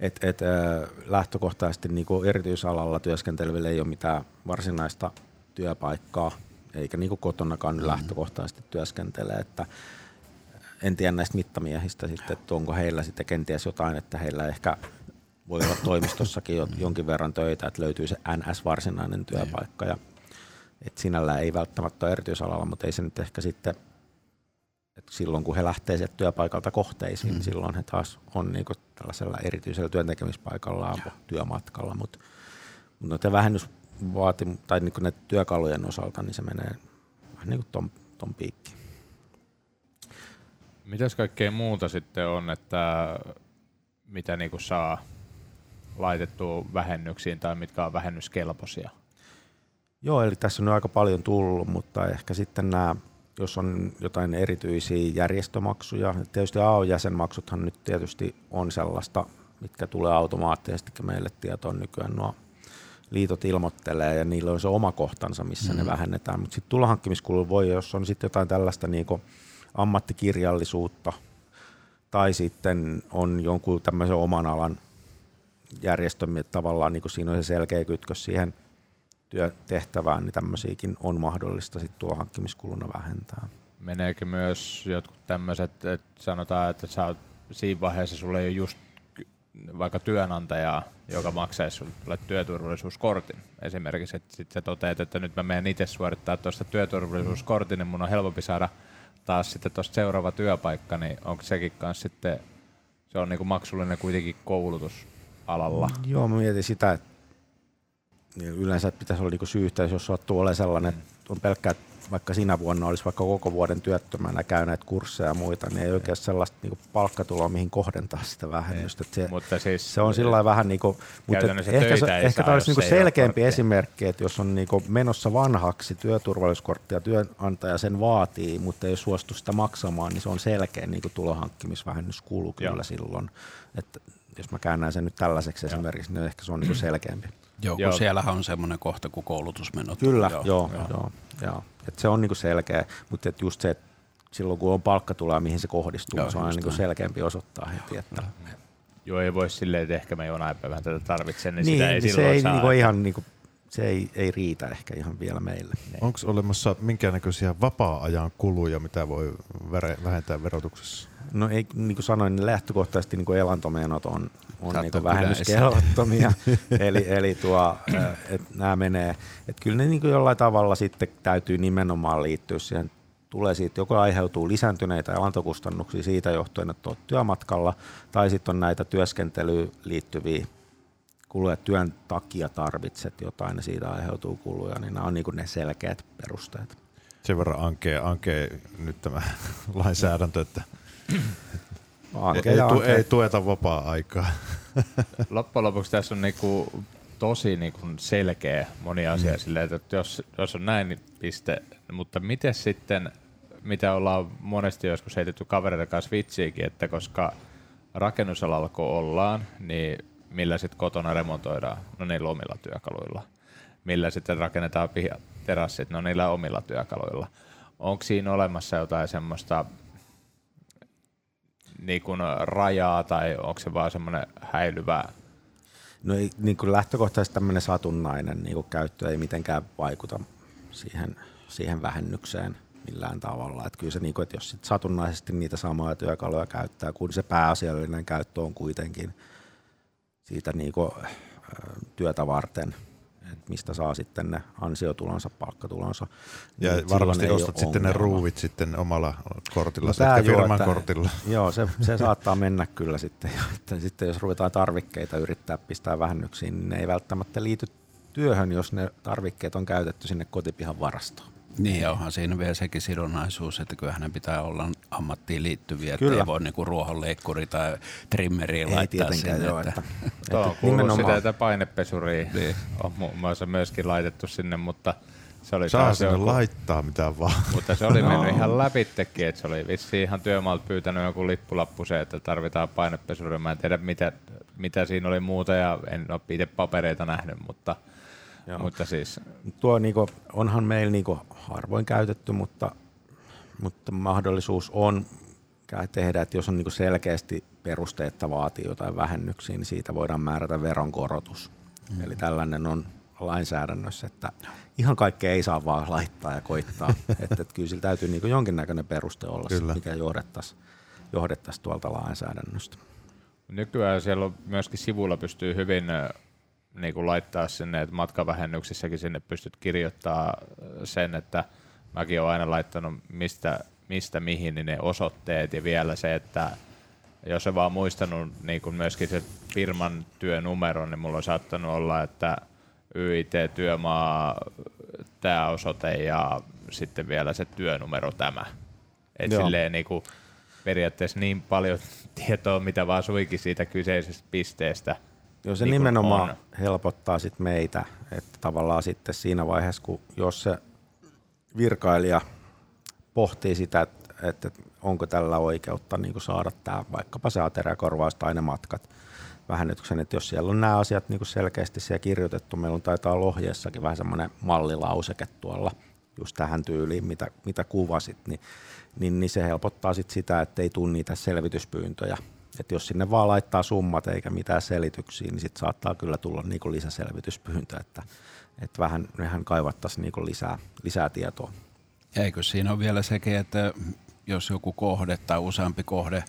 et, et, äh, lähtökohtaisesti niin erityisalalla työskenteleville ei ole mitään varsinaista työpaikkaa, eikä niin kotonakaan mm. lähtökohtaisesti työskentele, että en tiedä näistä mittamiehistä sitten, että onko heillä sitten kenties jotain, että heillä ehkä voi olla toimistossakin jonkin verran töitä, että löytyy se NS-varsinainen työpaikka. Ja, et sinällään ei välttämättä ole erityisalalla, mutta ei se nyt ehkä sitten, että silloin kun he lähtee sieltä työpaikalta kohteisiin, mm. niin silloin he taas on niinku tällaisella erityisellä työntekemispaikalla ja. työmatkalla. Mutta mut noiden vähennysvaatim- tai niinku työkalujen osalta, niin se menee vähän niin kuin ton, ton piikki. Mitäs kaikkea muuta sitten on, että mitä niinku saa laitettu vähennyksiin tai mitkä on vähennyskelpoisia? Joo, eli tässä on aika paljon tullut, mutta ehkä sitten nämä, jos on jotain erityisiä järjestömaksuja, tietysti AO-jäsenmaksuthan nyt tietysti on sellaista, mitkä tulee automaattisesti meille tietoon nykyään nuo liitot ilmoittelee ja niillä on se oma kohtansa, missä mm. ne vähennetään. Mutta sitten tulohankkimiskulu voi, jos on sitten jotain tällaista niin ammattikirjallisuutta tai sitten on jonkun tämmöisen oman alan järjestömme tavallaan niin kuin siinä on se selkeä kytkös siihen työtehtävään, niin tämmöisiäkin on mahdollista sitten tuo hankkimiskuluna vähentää. Meneekö myös jotkut tämmöiset, että sanotaan, että sä oot, siinä vaiheessa sulle ei ole just vaikka työnantajaa, joka maksaisi sulle työturvallisuuskortin esimerkiksi, että sitten sä toteat, että nyt mä menen itse suorittaa tuosta työturvallisuuskortin, niin mun on helpompi saada taas sitten tuosta seuraava työpaikka, niin onko sekin kanssa sitten, se on niinku maksullinen kuitenkin koulutus alalla. Joo, mä mietin sitä, että yleensä pitäisi olla niinku syyhtä, jos sattuu olemaan sellainen, että on pelkkää vaikka sinä vuonna olisi vaikka koko vuoden työttömänä käyneet kursseja ja muita, niin ei oikein sellaista niin palkkatuloa, mihin kohdentaa sitä vähennystä. Se, Mutta siis se on sillä vähän niin kuin, mutta ehkä, se, ehkä tämä olisi jos niin selkeämpi korttia. esimerkki, että jos on niin menossa vanhaksi työturvallisuuskorttia, työnantaja sen vaatii, mutta ei suostu sitä maksamaan, niin se on selkeä niin tulohankkimisvähennyskulu kyllä Joo. silloin. Että jos mä käännän sen nyt tällaiseksi esimerkiksi, niin ehkä se on niin selkeämpi. Joo, kun Joo. siellähän on semmoinen kohta kuin koulutusmenot. Kyllä, joo, joo, joo. joo, joo. Et se on niinku selkeä, mutta et just se, että silloin kun on palkkatuloa, mihin se kohdistuu, Joo, se on niinku selkeämpi osoittaa heti. Että, joo, ei voi silleen, että ehkä mä jonain päivänä tätä tarvitsen, niin, niin, sitä ei niin se silloin ei saa. niinku ihan niinku, se ei, ei riitä ehkä ihan vielä meille. Onko olemassa minkäännäköisiä vapaa-ajan kuluja, mitä voi väre- vähentää verotuksessa? No ei, niin kuin sanoin, niin lähtökohtaisesti niin kuin elantomenot on, on niin vähennyskelvottomia. eli eli tuo, että nämä menee, että kyllä ne niin jollain tavalla sitten täytyy nimenomaan liittyä siihen, tulee siitä, joko aiheutuu lisääntyneitä elantokustannuksia siitä johtuen, että olet työmatkalla, tai sitten on näitä työskentelyyn liittyviä kuluja, työn takia tarvitset jotain ja siitä aiheutuu kuluja, niin nämä on niin ne selkeät perusteet. Sen verran ankee, ankee nyt tämä lainsäädäntö, että ei, tu, ei tueta vapaa-aikaa. Loppujen lopuksi tässä on niinku tosi niinku selkeä moni asia mm. silleen, että jos, jos on näin, niin piste. Mutta miten sitten, mitä ollaan monesti joskus heitetty kavereiden kanssa vitsiäkin, että koska rakennusalalla kun ollaan, niin millä sitten kotona remontoidaan? No niillä omilla työkaluilla. Millä sitten rakennetaan pihat, terassit? No niillä omilla työkaluilla. Onko siinä olemassa jotain semmoista niin kuin rajaa tai onko se vaan semmoinen häilyvä No ei, niin kuin lähtökohtaisesti tämmöinen satunnainen niin kuin käyttö ei mitenkään vaikuta siihen, siihen vähennykseen millään tavalla. Että kyllä se, niin kuin, että jos sit satunnaisesti niitä samoja työkaluja käyttää, kun se pääasiallinen käyttö on kuitenkin siitä niin kuin, työtä varten, mistä saa sitten ne ansiotulonsa, palkkatulonsa. Ja niin varmasti ostat sitten ne ongelma. ruuvit sitten omalla kortilla, no, joo, firman että- kortilla. Joo, se, se saattaa mennä kyllä sitten. jo, Että sitten jos ruvetaan tarvikkeita yrittää pistää vähennyksiin, niin ne ei välttämättä liity työhön, jos ne tarvikkeet on käytetty sinne kotipihan varastoon. Niin, ja onhan siinä vielä sekin sidonnaisuus, että kyllähän ne pitää olla ammattiin liittyviä, että Kyllä. ei voi niinku ruohonleikkuri tai trimmeri Ei laittaa sinne. joo, että, että, Tuo on kuullut sitä, nimenomaan, että painepesuria Niin. on muun muassa myöskin laitettu sinne, mutta se oli Saa taas sinne joku, laittaa mitä vaan. mutta se oli No. mennyt ihan läpittekin, että se oli vissiin ihan työmaalta pyytänyt joku lippulappu se, että tarvitaan painepesuri. Mä en tiedä mitä, mitä siinä oli muuta ja en ole itse papereita nähnyt, mutta, Joo. mutta siis tuo niinku, onhan meillä niinku harvoin käytetty, mutta, mutta mahdollisuus on tehdä, että jos on niinku selkeästi perusteetta vaatii jotain vähennyksiä, niin siitä voidaan määrätä veronkorotus. Mm. Eli tällainen on lainsäädännössä, että ihan kaikkea ei saa vaan laittaa ja koittaa. että, että kyllä sillä täytyy niinku jonkinnäköinen peruste olla, sit, Kyllä. mikä johdettaisiin johdettaisi tuolta lainsäädännöstä. Nykyään siellä on myöskin sivulla pystyy hyvin niin kuin laittaa sinne, että matkavähennyksissäkin sinne pystyt kirjoittaa äh, sen, että mäkin olen aina laittanut mistä, mistä mihin niin ne osoitteet ja vielä se, että jos on vaan muistanut niin kuin myöskin se firman työnumeron, niin mulla on saattanut olla, että YIT-työmaa, tämä osoite ja sitten vielä se työnumero tämä. Et Joo. silleen niin kuin periaatteessa niin paljon tietoa, mitä vaan suikin siitä kyseisestä pisteestä. Joo, se niin nimenomaan on. helpottaa sit meitä, että tavallaan sitten siinä vaiheessa, kun jos se virkailija pohtii sitä, että, että onko tällä oikeutta niin saada tämä vaikkapa se ateriakorvaus tai ne matkat vähennyksen, että jos siellä on nämä asiat niin selkeästi siellä kirjoitettu, meillä on taitaa olla ohjeessakin vähän semmoinen mallilauseke tuolla just tähän tyyliin, mitä, mitä kuvasit, niin, niin, niin se helpottaa sit sitä, että ei tule niitä selvityspyyntöjä. Että jos sinne vaan laittaa summat eikä mitään selityksiä, niin sitten saattaa kyllä tulla niinku lisäselvityspyyntö, että, että vähän, vähän kaivattaisiin niinku lisää, lisää tietoa. Eikö siinä ole vielä sekin, että jos joku kohde tai useampi kohde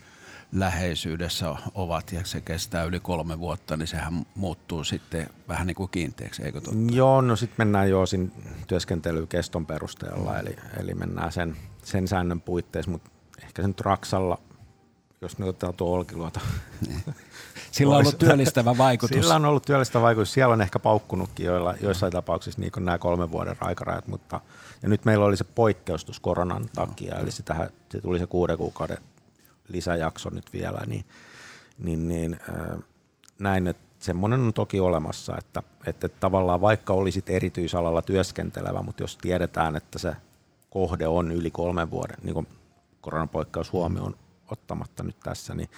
läheisyydessä ovat ja se kestää yli kolme vuotta, niin sehän muuttuu sitten vähän niin kuin kiinteäksi, eikö totta? Joo, no sitten mennään jo siinä työskentelyyn keston perusteella, eli, eli mennään sen, sen säännön puitteissa, mutta ehkä sen Raksalla, jos ne ottaa tuo Olkiluoto. Sillä on ollut työllistävä vaikutus. Sillä on ollut työllistävä vaikutus. Siellä on ehkä paukkunutkin joilla, joissain tapauksissa niin kuin nämä kolmen vuoden aikarajat, mutta ja nyt meillä oli se poikkeustus koronan takia, eli sitähän, se tuli se kuuden kuukauden lisäjakso nyt vielä, niin, niin, niin äh, näin, että semmoinen on toki olemassa, että, että tavallaan vaikka olisit erityisalalla työskentelevä, mutta jos tiedetään, että se kohde on yli kolmen vuoden, niin kuin koronapoikkeus huomioon ottamatta nyt tässä, niin,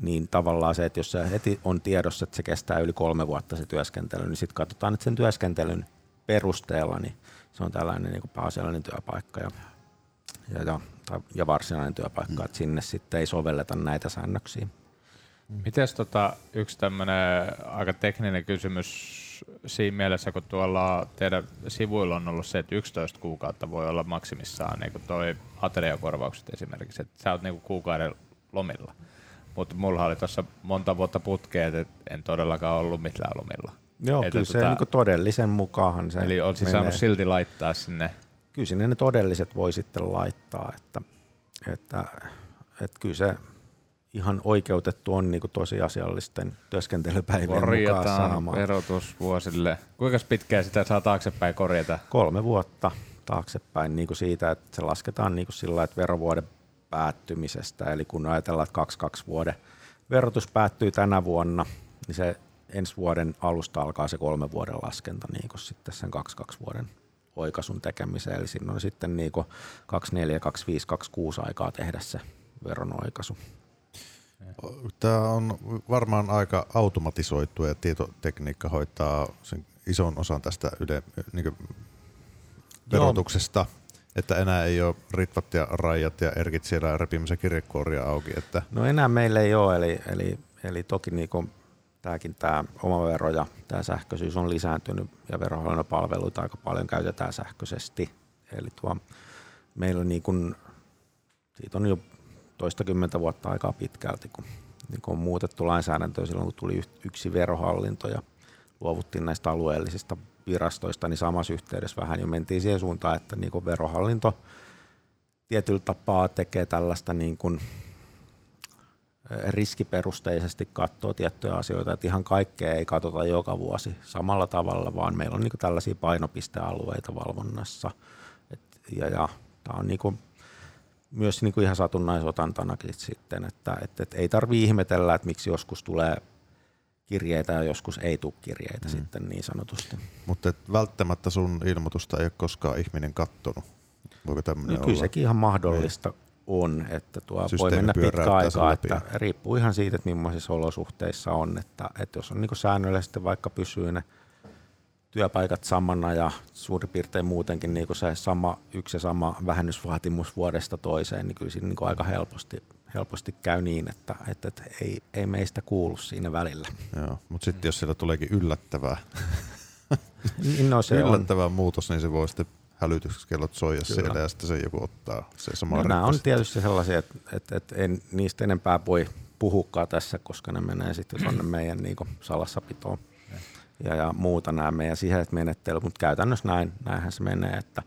niin tavallaan se, että jos se heti on tiedossa, että se kestää yli kolme vuotta se työskentely, niin sitten katsotaan, että sen työskentelyn perusteella niin se on tällainen niin pääasiallinen työpaikka ja, ja, ja, ja varsinainen työpaikka, mm. että sinne sitten ei sovelleta näitä säännöksiä. Miten tota, yksi tämmöinen aika tekninen kysymys siinä mielessä, kun tuolla teidän sivuilla on ollut se, että 11 kuukautta voi olla maksimissaan niin toi ateriakorvaukset esimerkiksi, että sä oot niin kuukauden lomilla. Mutta mulla oli tuossa monta vuotta putkeen, että en todellakaan ollut mitään lomilla. Joo, että kyllä tota, se niin kuin todellisen mukaan se Eli olisi saanut silti laittaa sinne? Kyllä sinne ne todelliset voi sitten laittaa, että, että, että kyllä se ihan oikeutettu on niin kuin tosiasiallisten työskentelypäivien Korjataan mukaan saamaan. verotus vuosille. Kuinka pitkään sitä saa taaksepäin korjata? Kolme vuotta taaksepäin niin kuin siitä, että se lasketaan niin kuin sillä että verovuoden päättymisestä. Eli kun ajatellaan, että 22 vuoden verotus päättyy tänä vuonna, niin se ensi vuoden alusta alkaa se kolme vuoden laskenta niin kuin sitten sen 22 vuoden oikaisun tekemiseen. Eli siinä on sitten niin kuin 24, 25, 26 aikaa tehdä se veron oikaisu. Tämä on varmaan aika automatisoitu ja tietotekniikka hoitaa sen ison osan tästä yle, niin verotuksesta, Joo. että enää ei ole ritvat ja rajat ja erkit siellä repimässä kirjekuoria auki. Että. No enää meillä ei ole, eli, eli, eli toki niin kuin tämäkin tämä oma vero ja tämä sähköisyys on lisääntynyt ja verohallinnon palveluita aika paljon käytetään sähköisesti. Eli tuo, meillä on niin kuin, siitä on jo toistakymmentä vuotta aikaa pitkälti, kun, niin kun on muutettu lainsäädäntöä silloin, kun tuli yksi verohallinto ja luovuttiin näistä alueellisista virastoista, niin samassa yhteydessä vähän jo mentiin siihen suuntaan, että niin verohallinto tietyllä tapaa tekee tällaista niin kuin riskiperusteisesti katsoo tiettyjä asioita, että ihan kaikkea ei katsota joka vuosi samalla tavalla, vaan meillä on niin tällaisia painopistealueita valvonnassa. Et, ja, ja tämä on niin myös niin kuin ihan satunnaisotantanakin sitten, että, että, että ei tarvitse ihmetellä, että miksi joskus tulee kirjeitä ja joskus ei tule kirjeitä mm. sitten niin sanotusti. Mutta välttämättä sun ilmoitusta ei ole koskaan ihminen kattonut. Voiko tämmöinen no, kyllä olla? sekin ihan mahdollista niin. on, että tuo voi mennä pitkä aikaa, että riippuu ihan siitä, että millaisissa olosuhteissa on, että, että jos on niin säännöllisesti vaikka pysyy ne – työpaikat samana ja suurin piirtein muutenkin niin se sama, yksi ja sama vähennysvaatimus vuodesta toiseen, niin kyllä siinä niin aika helposti, helposti käy niin, että, että, että ei, ei meistä kuulu siinä välillä. Joo, mutta sitten jos siellä tuleekin yllättävää, no se yllättävää on. muutos, niin se voi sitten hälytyskellot soija Kyllä. siellä ja sitten se joku ottaa se sama no, Nämä on tietysti sellaisia, että, että, että en niistä enempää voi puhukaan tässä, koska ne menee sitten tuonne meidän niin salassapitoon ja, ja muuta nämä meidän sisäiset menettelyt, mutta käytännössä näin, näinhän se menee, että,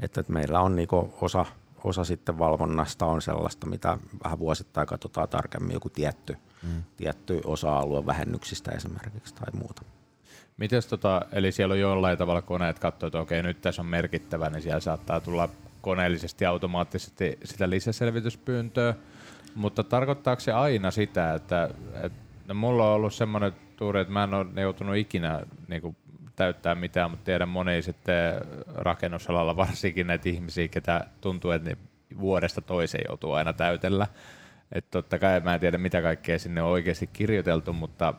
että, että meillä on niinku osa, osa sitten valvonnasta on sellaista, mitä vähän vuosittain katsotaan tarkemmin, joku tietty, mm. tietty osa-alue vähennyksistä esimerkiksi tai muuta. Mites tota, eli siellä on jollain tavalla koneet katsoo, että okei nyt tässä on merkittävä, niin siellä saattaa tulla koneellisesti automaattisesti sitä lisäselvityspyyntöä, mutta tarkoittaako se aina sitä, että, että no mulla on ollut semmoinen tuuri, että mä en ole joutunut ikinä niin kuin, täyttää mitään, mutta tiedän moni sitten rakennusalalla varsinkin näitä ihmisiä, ketä tuntuu, että ne vuodesta toiseen joutuu aina täytellä. Että totta kai mä en tiedä, mitä kaikkea sinne on oikeasti kirjoiteltu, mutta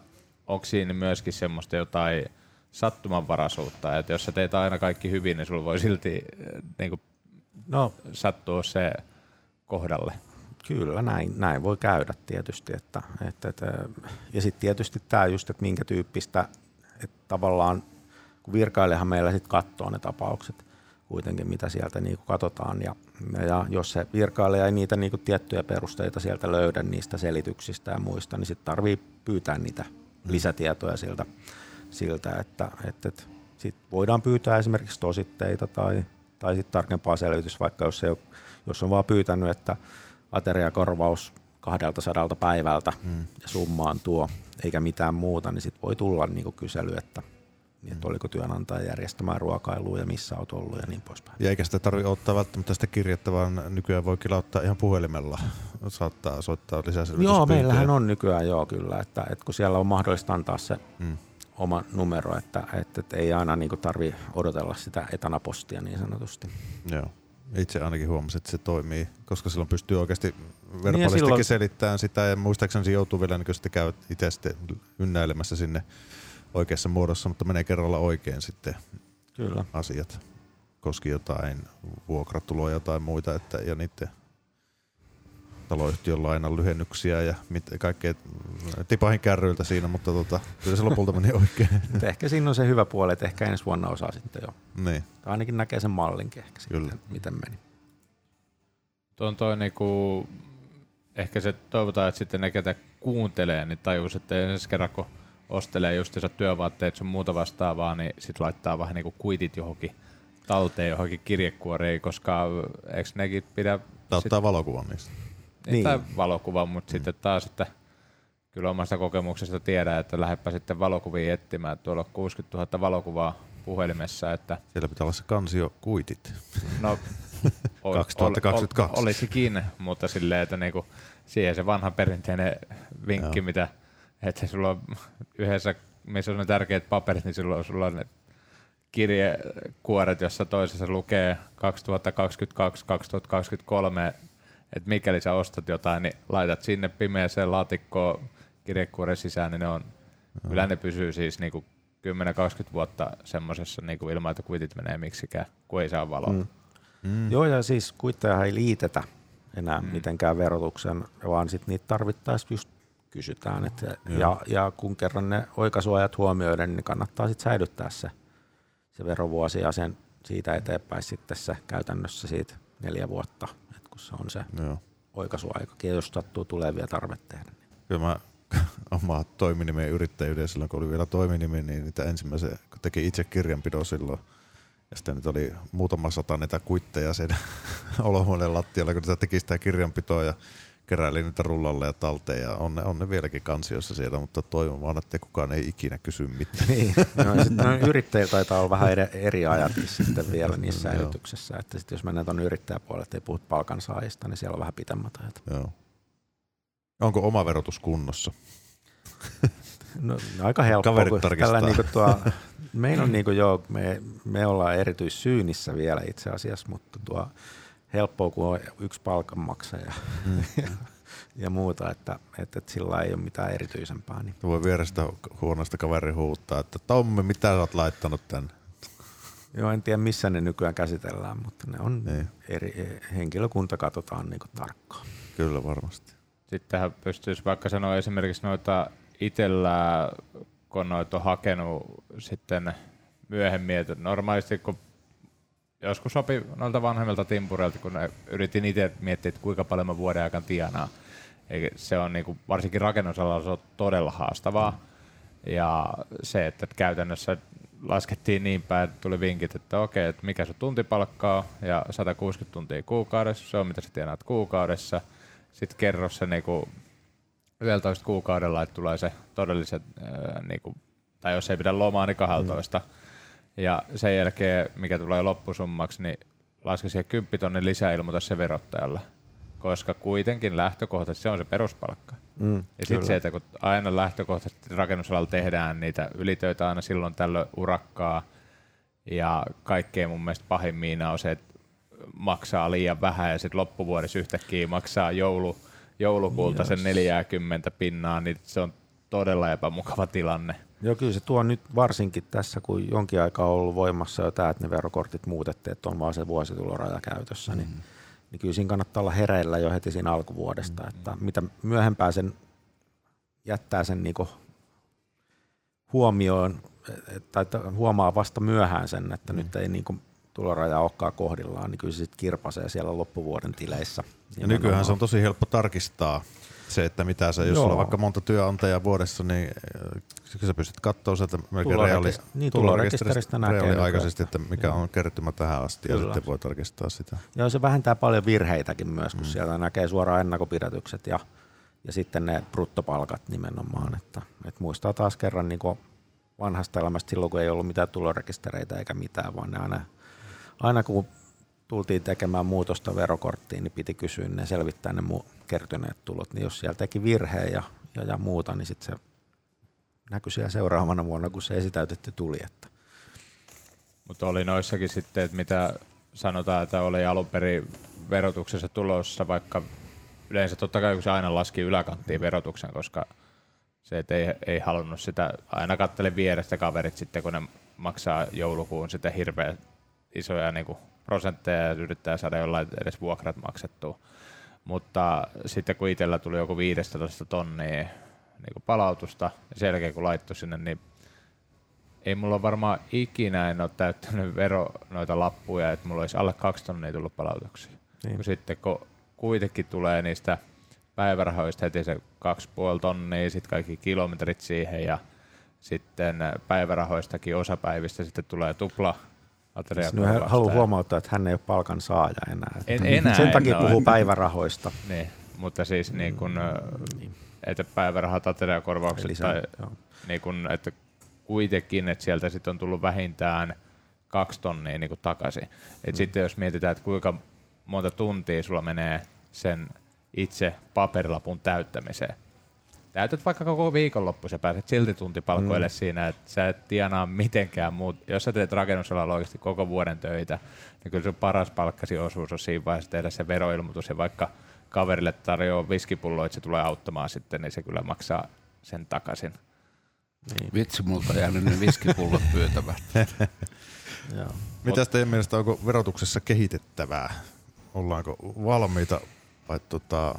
onko siinä myöskin semmoista jotain sattumanvaraisuutta, että jos sä teet aina kaikki hyvin, niin sulla voi silti niin kuin, no. sattua se kohdalle. Kyllä, näin, näin voi käydä tietysti. Että, että, että, ja sitten tietysti tämä just, että minkä tyyppistä, että tavallaan kun virkailijahan meillä sitten katsoo ne tapaukset kuitenkin, mitä sieltä niin kuin katsotaan. Ja, ja jos se virkailija ei niitä niin kuin tiettyjä perusteita sieltä löydä niistä selityksistä ja muista, niin sitten tarvii pyytää niitä mm. lisätietoja siltä, siltä että, että, että sit voidaan pyytää esimerkiksi tositteita tai, tai sitten tarkempaa selvitys, vaikka jos, se, jos on vaan pyytänyt, että ateriakorvaus 200 päivältä mm. ja summaan tuo, eikä mitään muuta, niin sitten voi tulla niin kuin kysely, että, niin, että oliko työnantaja järjestämään ruokailua ja missä olet ollut ja niin poispäin. Ja eikä sitä tarvitse ottaa välttämättä sitä kirjettä, vaan nykyään voi kilauttaa ihan puhelimella. Saattaa soittaa lisää Joo, meillähän on nykyään joo kyllä, että, että kun siellä on mahdollista antaa se mm. oma numero, että, että, että ei aina niin tarvi odotella sitä etanapostia niin sanotusti. Joo. Itse ainakin huomasin, että se toimii, koska silloin pystyy oikeasti verbaalistikin niin silloin... selittämään sitä ja muistaakseni se joutuu vielä niin sitten käy itse sitten ynnäilemässä sinne oikeassa muodossa, mutta menee kerralla oikein sitten Kyllä. asiat. Koski jotain vuokratuloja tai muita että, ja niiden taloyhtiön lainan lyhennyksiä ja mit, kaikkea tipahin kärryiltä siinä, mutta tota, kyllä se lopulta meni oikein. ehkä siinä on se hyvä puoli, että ehkä ensi vuonna osaa sitten jo. Niin. Tai ainakin näkee sen mallinkin ehkä kyllä. sitten, miten meni. Tuo on toi niinku, ehkä se toivotaan, että sitten ne, ketä kuuntelee, niin tajus, että ensi kerran kun ostelee justiinsa työvaatteet sun muuta vastaavaa, niin sit laittaa vähän niinku kuitit johonkin talteen johonkin kirjekuoreen, koska eikö nekin pidä... Tai ottaa valokuvan niistä. Niin. Tai valokuvan, mutta mm. sitten taas, että kyllä omasta kokemuksesta tiedän, että lähdepä sitten valokuvia etsimään. Tuolla on 60 000 valokuvaa puhelimessa. Että Siellä pitää olla se kansio kuitit. No, 2022. Ol, ol, olisikin, mutta silleen, että niinku, siihen se vanha perinteinen vinkki, Joo. mitä että sulla on yhdessä, missä on ne tärkeät paperit, niin sulla on, sulla on ne kirjekuoret, jossa toisessa lukee 2022-2023, että mikäli sä ostat jotain, niin laitat sinne pimeäseen laatikkoon kirjekuoren sisään, niin ne on, mm. kyllä ne pysyy siis niinku 10-20 vuotta semmoisessa niinku ilman, että kuitit menee miksikään, kun ei saa valoa. Mm. Mm. Joo, ja siis kuitteja ei liitetä enää mm. mitenkään verotuksen, vaan sitten niitä tarvittaisiin just kysytään. Et, ja, ja, kun kerran ne oikaisuajat huomioiden, niin kannattaa sitten säilyttää se, se verovuosi ja sen siitä eteenpäin sitten se käytännössä siitä neljä vuotta, se on se Joo. oikaisuaika, jos sattuu tulee vielä tarve tehdä. Niin. Kyllä mä omaa toiminimen yrittäjyyden silloin, kun oli vielä toiminimi, niin niitä ensimmäisen, kun teki itse kirjanpidon silloin, ja sitten nyt oli muutama sata näitä kuitteja sen olohuoneen lattialla, kun teki sitä kirjanpitoa ja keräili niitä rullalle ja talteen ja on ne, on ne vieläkin kansiossa siellä, mutta toivon vaan, että kukaan ei ikinä kysy mitään. Niin, no, sitten yrittäjillä taitaa olla vähän eri, eri ajatkin sitten vielä niissä säilytyksessä, että sitten jos mennään tuonne yrittäjäpuolelle, että ei puhut palkansaajista, niin siellä on vähän pitemmät ajat. Joo. Onko oma verotus kunnossa? No, aika helppo. Kaverit tarkistaa. Niin tuo, meillä on niin kuin, joo, me, me ollaan erityissyynissä vielä itse asiassa, mutta tuo helppoa, kun on yksi palkanmaksaja mm. ja, ja muuta, että, että, että sillä ei ole mitään erityisempää. Niin. Voi vierestä huonosta kaveri huuttaa, että Tommi, mitä sä oot laittanut tänne? Joo, en tiedä missä ne nykyään käsitellään, mutta ne on niin. eri, henkilökunta katsotaan niin tarkkaan. Kyllä varmasti. Sittenhän pystyisi vaikka sanoa esimerkiksi noita itsellä, kun noita on hakenut sitten myöhemmin, että normaalisti kun joskus sopi noilta vanhemmilta timpureilta, kun yritin itse miettiä, että kuinka paljon mä vuoden aikana tienaan. Eikä se on niin kuin, varsinkin rakennusalalla se on todella haastavaa. Ja se, että käytännössä laskettiin niin päin, että tuli vinkit, että okei, että mikä sun tuntipalkka on, ja 160 tuntia kuukaudessa, se on mitä sä tienaat kuukaudessa. Sitten kerro se niinku 11 kuukaudella, että tulee se todelliset, ää, niinku, tai jos ei pidä lomaa, niin 12. Mm ja sen jälkeen, mikä tulee loppusummaksi, niin laske siihen 10 tonnin lisäilmoita se verottajalle. Koska kuitenkin lähtökohtaisesti se on se peruspalkka. Mm, ja sitten se, että kun aina lähtökohtaisesti rakennusalalla tehdään niitä ylitöitä aina silloin tällöin urakkaa, ja kaikkein mun mielestä pahimmiina on se, että maksaa liian vähän ja sitten loppuvuodessa yhtäkkiä maksaa joulu, joulukuulta yes. sen 40 pinnaa, niin se on todella epämukava tilanne. Joo, kyllä se tuo nyt varsinkin tässä, kun jonkin aikaa on ollut voimassa jo tämä, että ne verokortit muutettiin, että on vaan se vuosituloraja käytössä, niin, mm. niin kyllä siinä kannattaa olla hereillä jo heti siinä alkuvuodesta, mm. että mitä myöhempää sen jättää sen niinku huomioon, tai huomaa vasta myöhään sen, että mm. nyt ei niinku tuloraja olekaan kohdillaan, niin kyllä se sitten kirpasee siellä loppuvuoden tileissä. Ja nykyään se on tosi helppo tarkistaa se, että mitä se, jos Joo. on vaikka monta työnantajaa vuodessa, niin äh, sä pystyt katsoa sieltä melkein reaali, niin, tulorekisteristä reaaliaikaisesti, että mikä on kertymä tähän asti Kyllä. ja sitten voi tarkistaa sitä. Joo, se vähentää paljon virheitäkin myös, kun mm. siellä näkee suoraan ennakopidätykset ja ja sitten ne bruttopalkat nimenomaan. Että, että muistaa taas kerran niin vanhasta elämästä silloin, kun ei ollut mitään tulorekistereitä eikä mitään, vaan ne aina, aina kun tultiin tekemään muutosta verokorttiin, niin piti kysyä ne selvittää ne mu- kertyneet tulot. Niin jos siellä teki virheen ja, ja, ja muuta, niin sitten se näkyi siellä seuraavana vuonna, kun se esitäytetty tuli. Että. Mutta oli noissakin sitten, että mitä sanotaan, että oli alun perin verotuksessa tulossa, vaikka yleensä totta kai kun se aina laski yläkanttiin verotuksen, koska se, että ei, ei halunnut sitä, aina kattele vierestä kaverit sitten, kun ne maksaa joulukuun sitten hirveän isoja niin kuin prosentteja ja yrittää saada jollain edes vuokrat maksettua. Mutta sitten kun itsellä tuli joku 15 tonnia niin kuin palautusta ja sen jälkeen kun laittoi sinne, niin ei mulla varmaan ikinä en ole täyttänyt vero noita lappuja, että mulla olisi alle kaksi tonnia tullut palautuksia. Niin. Kun sitten kun kuitenkin tulee niistä päivärahoista heti se kaksi puoli tonnia, sitten kaikki kilometrit siihen ja sitten päivärahoistakin osapäivistä sitten tulee tupla Siis haluan huomauttaa, että hän ei ole palkan saaja enää. En, enää Sen takia en puhuu ole. päivärahoista. Niin, mutta siis niin kun, niin. että päivärahat, ateriakorvaukset Lisää, tai joo. niin kun, että kuitenkin, että sieltä sitten on tullut vähintään kaksi tonnia niin takaisin. Et mm. Sitten jos mietitään, että kuinka monta tuntia sulla menee sen itse paperilapun täyttämiseen. Täytät vaikka koko viikonloppu, sä pääset silti tuntipalkoille mm. siinä, että sä et tienaa mitenkään muut. Jos sä teet rakennusalalla oikeasti koko vuoden töitä, niin kyllä sun paras palkkasi osuus on siinä vaiheessa tehdä se veroilmoitus ja vaikka kaverille tarjoaa viskipullo, että se tulee auttamaan sitten, niin se kyllä maksaa sen takaisin. Niin. Vitsi, multa on jäänyt ne viskipullot pyytävät. Joo. Mitäs teidän mielestä onko verotuksessa kehitettävää? Ollaanko valmiita vai tota,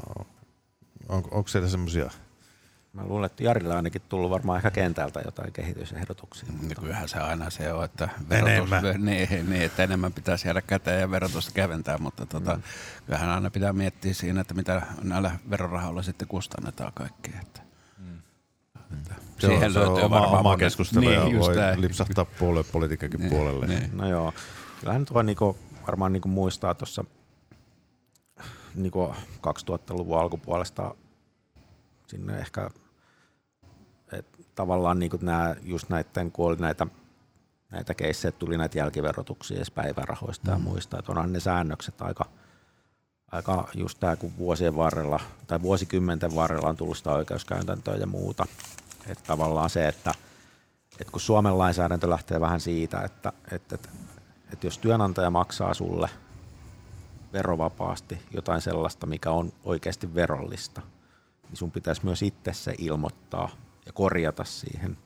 onko, onko siellä semmoisia Mä luulen, että Jarille on ainakin tullut varmaan ehkä kentältä jotain kehitysehdotuksia. Niin kyllähän se aina se on, että verotus, Enemmän. niin, niin, että enemmän pitäisi jäädä käteen ja verotusta keventää, mutta tota, mm. kyllähän aina pitää miettiä siinä, että mitä näillä verorahoilla sitten kustannetaan kaikkea. Että. Mm. Että se on, se on oma, oma keskustelu niin, ja voi näin. lipsahtaa puoluepolitiikankin Niin, puolelle. niin. No joo, kyllähän tuo niinku, varmaan niinku muistaa tuossa niinku 2000-luvun alkupuolesta sinne ehkä, tavallaan niinku nää, just näiden, kun oli näitä, näitä keissejä, tuli näitä jälkiverotuksia edes päivärahoista ja muista, että onhan ne säännökset aika, aika just tämä, kun vuosien varrella tai vuosikymmenten varrella on tullut sitä oikeuskäytäntöä ja muuta, että tavallaan se, että että kun Suomen lainsäädäntö lähtee vähän siitä, että, että, että, että jos työnantaja maksaa sulle verovapaasti jotain sellaista, mikä on oikeasti verollista, niin sun pitäisi myös itse se ilmoittaa ja korjata siihen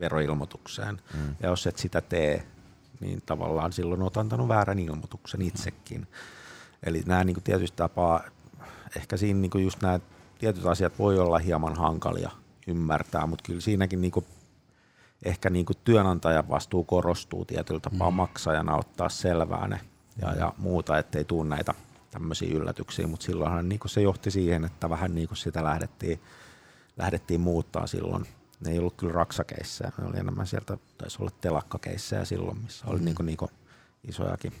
veroilmoitukseen. Mm. Ja jos et sitä tee, niin tavallaan silloin olet antanut väärän ilmoituksen itsekin. Eli nämä niin kuin tietysti tapaa, ehkä siinä niin kuin just nämä tietyt asiat voi olla hieman hankalia ymmärtää, mutta kyllä siinäkin niin kuin ehkä niin kuin työnantajan vastuu korostuu tietyllä tapaa mm. maksajana ottaa selvää ne ja, ja muuta, ettei tule näitä tämmöisiä yllätyksiä, mutta silloinhan niin kuin se johti siihen, että vähän niin kuin sitä lähdettiin, lähdettiin muuttaa silloin. Ne ei ollut kyllä raksakeissejä, ne oli enemmän sieltä, taisi olla telakkakeissejä silloin, missä oli mm. niin kuin, niin kuin isojakin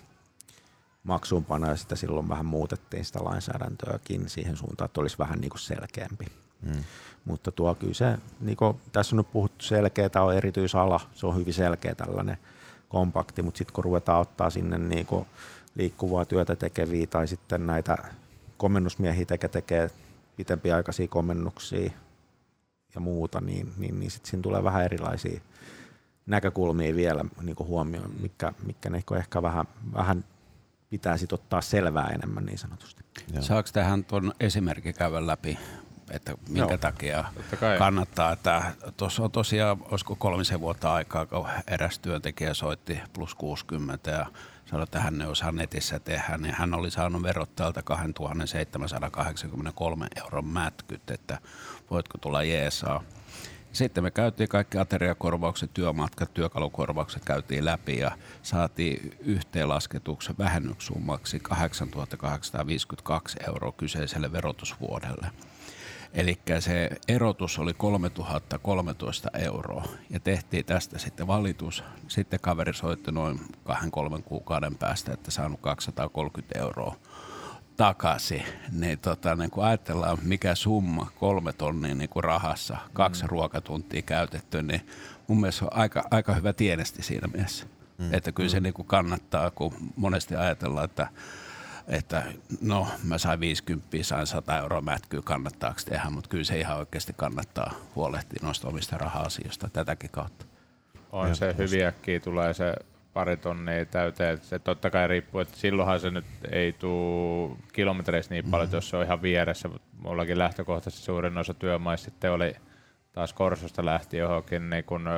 maksuunpanoja ja sitä silloin vähän muutettiin sitä lainsäädäntöäkin siihen suuntaan, että olisi vähän niin kuin selkeämpi. Mm. Mutta tuo kyllä se, niin kuin, tässä on nyt puhuttu selkeä, tämä on erityisala, se on hyvin selkeä tällainen kompakti, mutta sitten kun ruvetaan ottaa sinne niin kuin liikkuvaa työtä tekeviä tai sitten näitä komennusmiehiä teke tekee pitempiaikaisia komennuksia ja muuta, niin, niin, niin sitten siinä tulee vähän erilaisia näkökulmia vielä niin kuin huomioon, mikä, mikä ne ehkä vähän, vähän pitää sit ottaa selvää enemmän niin sanotusti. Joo. Saako tähän tuon esimerkki käydä läpi, että minkä Joo. Takia kannattaa, että tuossa on tosiaan, olisiko kolmisen vuotta aikaa, kun eräs työntekijä soitti plus 60 ja sanoi, että hän ei osaa netissä tehdä, niin hän oli saanut verottajalta 2783 euron mätkyt, että voitko tulla jeesaa. Sitten me käytiin kaikki ateriakorvaukset, työmatkat, työkalukorvaukset käytiin läpi ja saatiin yhteenlasketuksen vähennyksummaksi 8852 euroa kyseiselle verotusvuodelle. Eli se erotus oli 3013 euroa ja tehtiin tästä sitten valitus. Sitten kaveri soitti noin kahden kolmen kuukauden päästä, että saanut 230 euroa takaisin, niin, tota, niin kun ajatellaan mikä summa, kolme tonnia niin kuin rahassa, kaksi mm. ruokatuntia käytetty, niin mun mielestä on aika, aika hyvä tienesti siinä mielessä. Mm. Että kyllä se mm. niin kuin kannattaa, kun monesti ajatellaan, että että no mä sain 50, sain 100 euroa mätkyä, kannattaako tehdä, mutta kyllä se ihan oikeasti kannattaa huolehtia noista omista raha-asioista tätäkin kautta. On ja se hyviäkin, tulee se pari tonnia täyteen. Se totta kai riippuu, että silloinhan se nyt ei tule kilometreissä niin paljon, mm. jos se on ihan vieressä. Mullakin lähtökohtaisesti suurin osa työmaista sitten oli taas Korsosta lähti johonkin niin kun,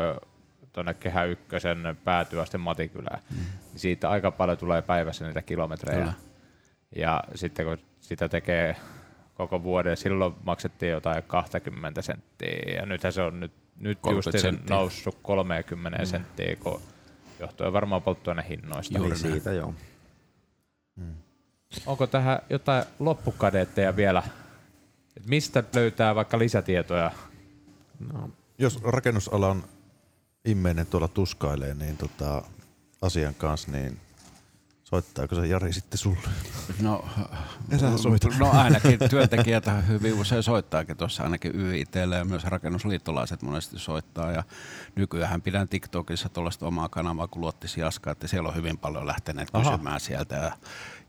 tuonne Kehä Ykkösen päätyä Matikylään. Mm. Siitä aika paljon tulee päivässä niitä kilometrejä. Kyllä. Ja sitten kun sitä tekee koko vuoden, silloin maksettiin jotain 20 senttiä. Ja nythän se on nyt, nyt just noussut 30 mm. senttiä, kun johtuen varmaan polttoainehinnoista. Juuri siitä, joo. Hmm. Onko tähän jotain loppukadeetteja vielä? Et mistä löytää vaikka lisätietoja? No. Jos rakennusalan immeinen tuolla tuskailee niin tota, asian kanssa, niin Soittaako se Jari sitten sulle? No, no ainakin työntekijät hyvin usein soittaakin tuossa ainakin YITlle ja myös rakennusliittolaiset monesti soittaa. Ja nykyään pidän TikTokissa tuollaista omaa kanavaa kuin Luottis Jaska, että siellä on hyvin paljon lähteneet Aha. kysymään sieltä ja,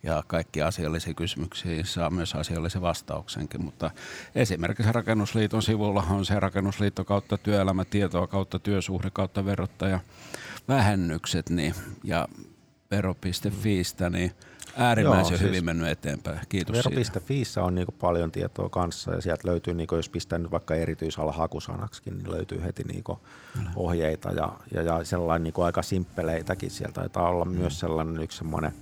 ja kaikki asiallisia kysymyksiä saa myös asiallisen vastauksenkin. Mutta esimerkiksi Rakennusliiton sivulla on se Rakennusliitto kautta työelämätietoa kautta työsuhde kautta verottaja vähennykset, niin, ja vero.fiistä, niin äärimmäisen Joo, siis hyvin mennyt eteenpäin. Kiitos Vero.fiissä on niinku paljon tietoa kanssa ja sieltä löytyy, niinku, jos pistää nyt vaikka erityisala hakusanaksikin, niin löytyy heti niinku ohjeita ja, ja, ja sellainen niinku aika simppeleitäkin. Sieltä taitaa olla mm. myös sellainen yksi semmoinen,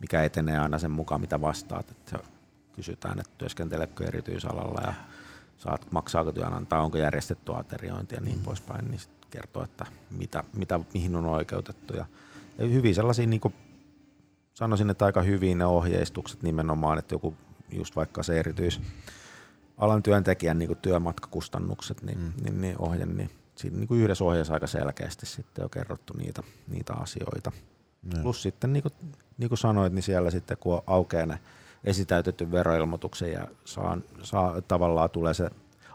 mikä etenee aina sen mukaan, mitä vastaat. Että kysytään, että työskentelekö erityisalalla ja saat, maksaako työnantaja, onko järjestetty ateriointi ja niin mm. poispäin, niin kertoo, että mitä, mitä, mihin on oikeutettu. Ja hyvin sellaisia, niin kuin sanoisin, että aika hyvin ne ohjeistukset nimenomaan, että joku just vaikka se erityis alan työntekijän niin kuin työmatkakustannukset, niin, mm. niin, niin ohje, niin siinä niin kuin yhdessä ohjeessa aika selkeästi sitten on kerrottu niitä, niitä asioita. Mm. Plus sitten niin kuin, niin kuin sanoit, niin siellä sitten kun aukeaa ne esitäytetty veroilmoituksen ja saa, saa, tavallaan tulee se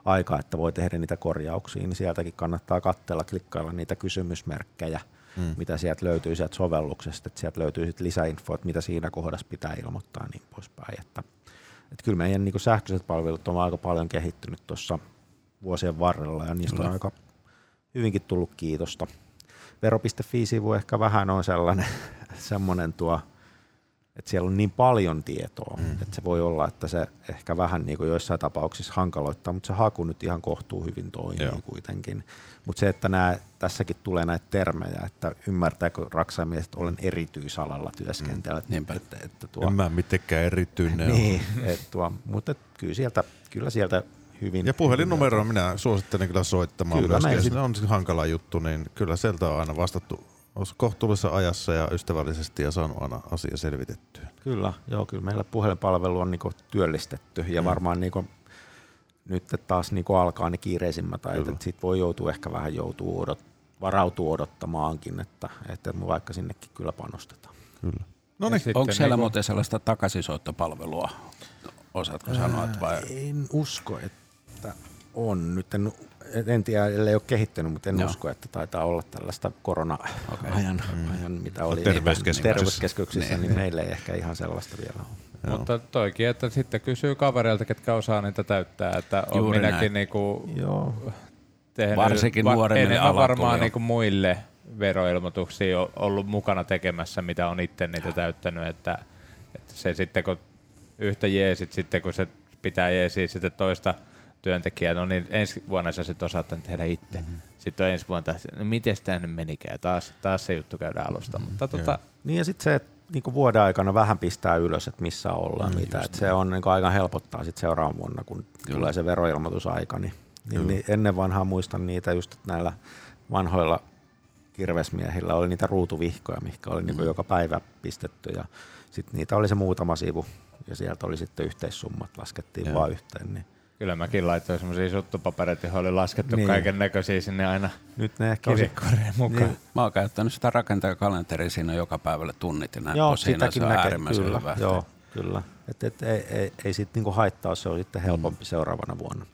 aika, että voi tehdä niitä korjauksia, niin sieltäkin kannattaa katsella, klikkailla niitä kysymysmerkkejä – mm. mitä sieltä löytyy sieltä sovelluksesta, että sieltä löytyy sitten lisäinfoa, että mitä siinä kohdassa pitää ilmoittaa ja niin poispäin. Että, että kyllä meidän niin sähköiset palvelut on aika paljon kehittynyt tuossa vuosien varrella ja niistä on aika hyvinkin tullut kiitosta. Vero.fi-sivu ehkä vähän on sellainen, semmoinen tuo, että siellä on niin paljon tietoa, mm. että se voi olla, että se ehkä vähän niin kuin joissain tapauksissa hankaloittaa, mutta se haku nyt ihan kohtuu hyvin toimii Joo. kuitenkin. Mutta se, että nää, tässäkin tulee näitä termejä, että ymmärtääkö raksaimiehet, että olen erityisalalla työskentelyä. Mm. Että, että, että tuo, en mä mitenkään erityinen niin, et tuo, mutta kyllä sieltä, kyllä sieltä hyvin. Ja puhelinnumeroa minä suosittelen kyllä soittamaan kyllä, myöskin. Sit... on hankala juttu, niin kyllä sieltä on aina vastattu kohtuullisessa ajassa ja ystävällisesti ja saanut aina asia selvitettyä. Kyllä, joo, kyllä meillä puhelinpalvelu on niinku työllistetty ja mm. varmaan niinku nyt taas niin alkaa ne kiireisimmät ajat, että sit voi joutua ehkä vähän joutuu odot, varautua odottamaankin, että, että vaikka sinnekin kyllä panostetaan. Kyllä. No niin. Onko siellä niin muuten sellaista takaisinsoittopalvelua? Osaatko sanoa? Että vai? En usko, että on. Nyt en, en tiedä, ellei ole kehittynyt, mutta en Joo. usko, että taitaa olla tällaista korona-ajan, okay. ajan, mitä oli terveyskeskuksissa, terveyskeskuksissa niin, niin meillä ei ehkä ihan sellaista vielä ole. Joo. Mutta toikin, että sitten kysyy kavereilta, ketkä osaa niitä täyttää, että on Juuri minäkin niinku Joo. tehnyt Varsinkin va- enemmän varmaan niinku muille veroilmoituksia ollut mukana tekemässä, mitä on itse niitä täyttänyt, että, että se sitten kun yhtä jeesit, sitten kun se pitää jeesiä sitten toista työntekijää, no niin ensi vuonna sä sitten osaat tehdä itse. Mm-hmm. Sitten on ensi vuonna, no miten tämä nyt menikään, taas, taas se juttu käydään alusta. Mm-hmm. Mutta tota, niin ja sitten se, että niin kuin vuoden aikana vähän pistää ylös, että missä ollaan, mm, mitä. Että se on niin kuin aika helpottaa sit seuraavan vuonna, kun Kyllä. tulee se veroilmoitusaika. Niin, niin, niin ennen vanhaa muistan niitä just että näillä vanhoilla kirvesmiehillä oli niitä ruutuvihkoja, mikä oli niin kuin mm. joka päivä pistetty ja sitten niitä oli se muutama sivu ja sieltä oli sitten yhteissummat, laskettiin Joo. vaan yhteen. Niin Kyllä mäkin laitoin semmoisia suttupapereita, johon oli laskettu niin. kaiken näköisiä sinne aina Nyt ne ehkä olisi, mukaan. Niin. Mä oon käyttänyt sitä kalenteria siinä joka päivälle tunnit ja näin Joo, siinä se on näkee, äärimmäisen kyllä, hyvä. Joo, kyllä. Et, et, ei, ei, ei siitä niinku haittaa, se on sitten helpompi seuraavana vuonna.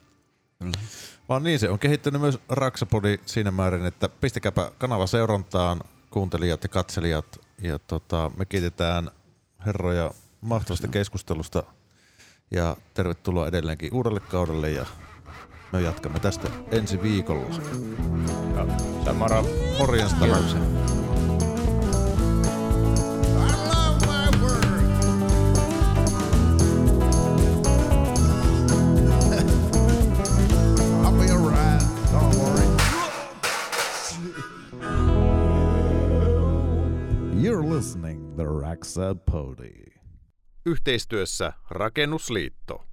Vaan niin, se on kehittynyt myös Raksapodi siinä määrin, että pistäkääpä kanava seurantaan, kuuntelijat ja katselijat. Ja tota, me kiitetään herroja mahtavasta keskustelusta ja tervetuloa edelleenkin uudelle kaudelle ja me jatkamme tästä ensi viikolla. Samara. Morjens Kiitoksia. I'll be alright. Don't worry. You're listening the Raxa. Yhteistyössä Rakennusliitto.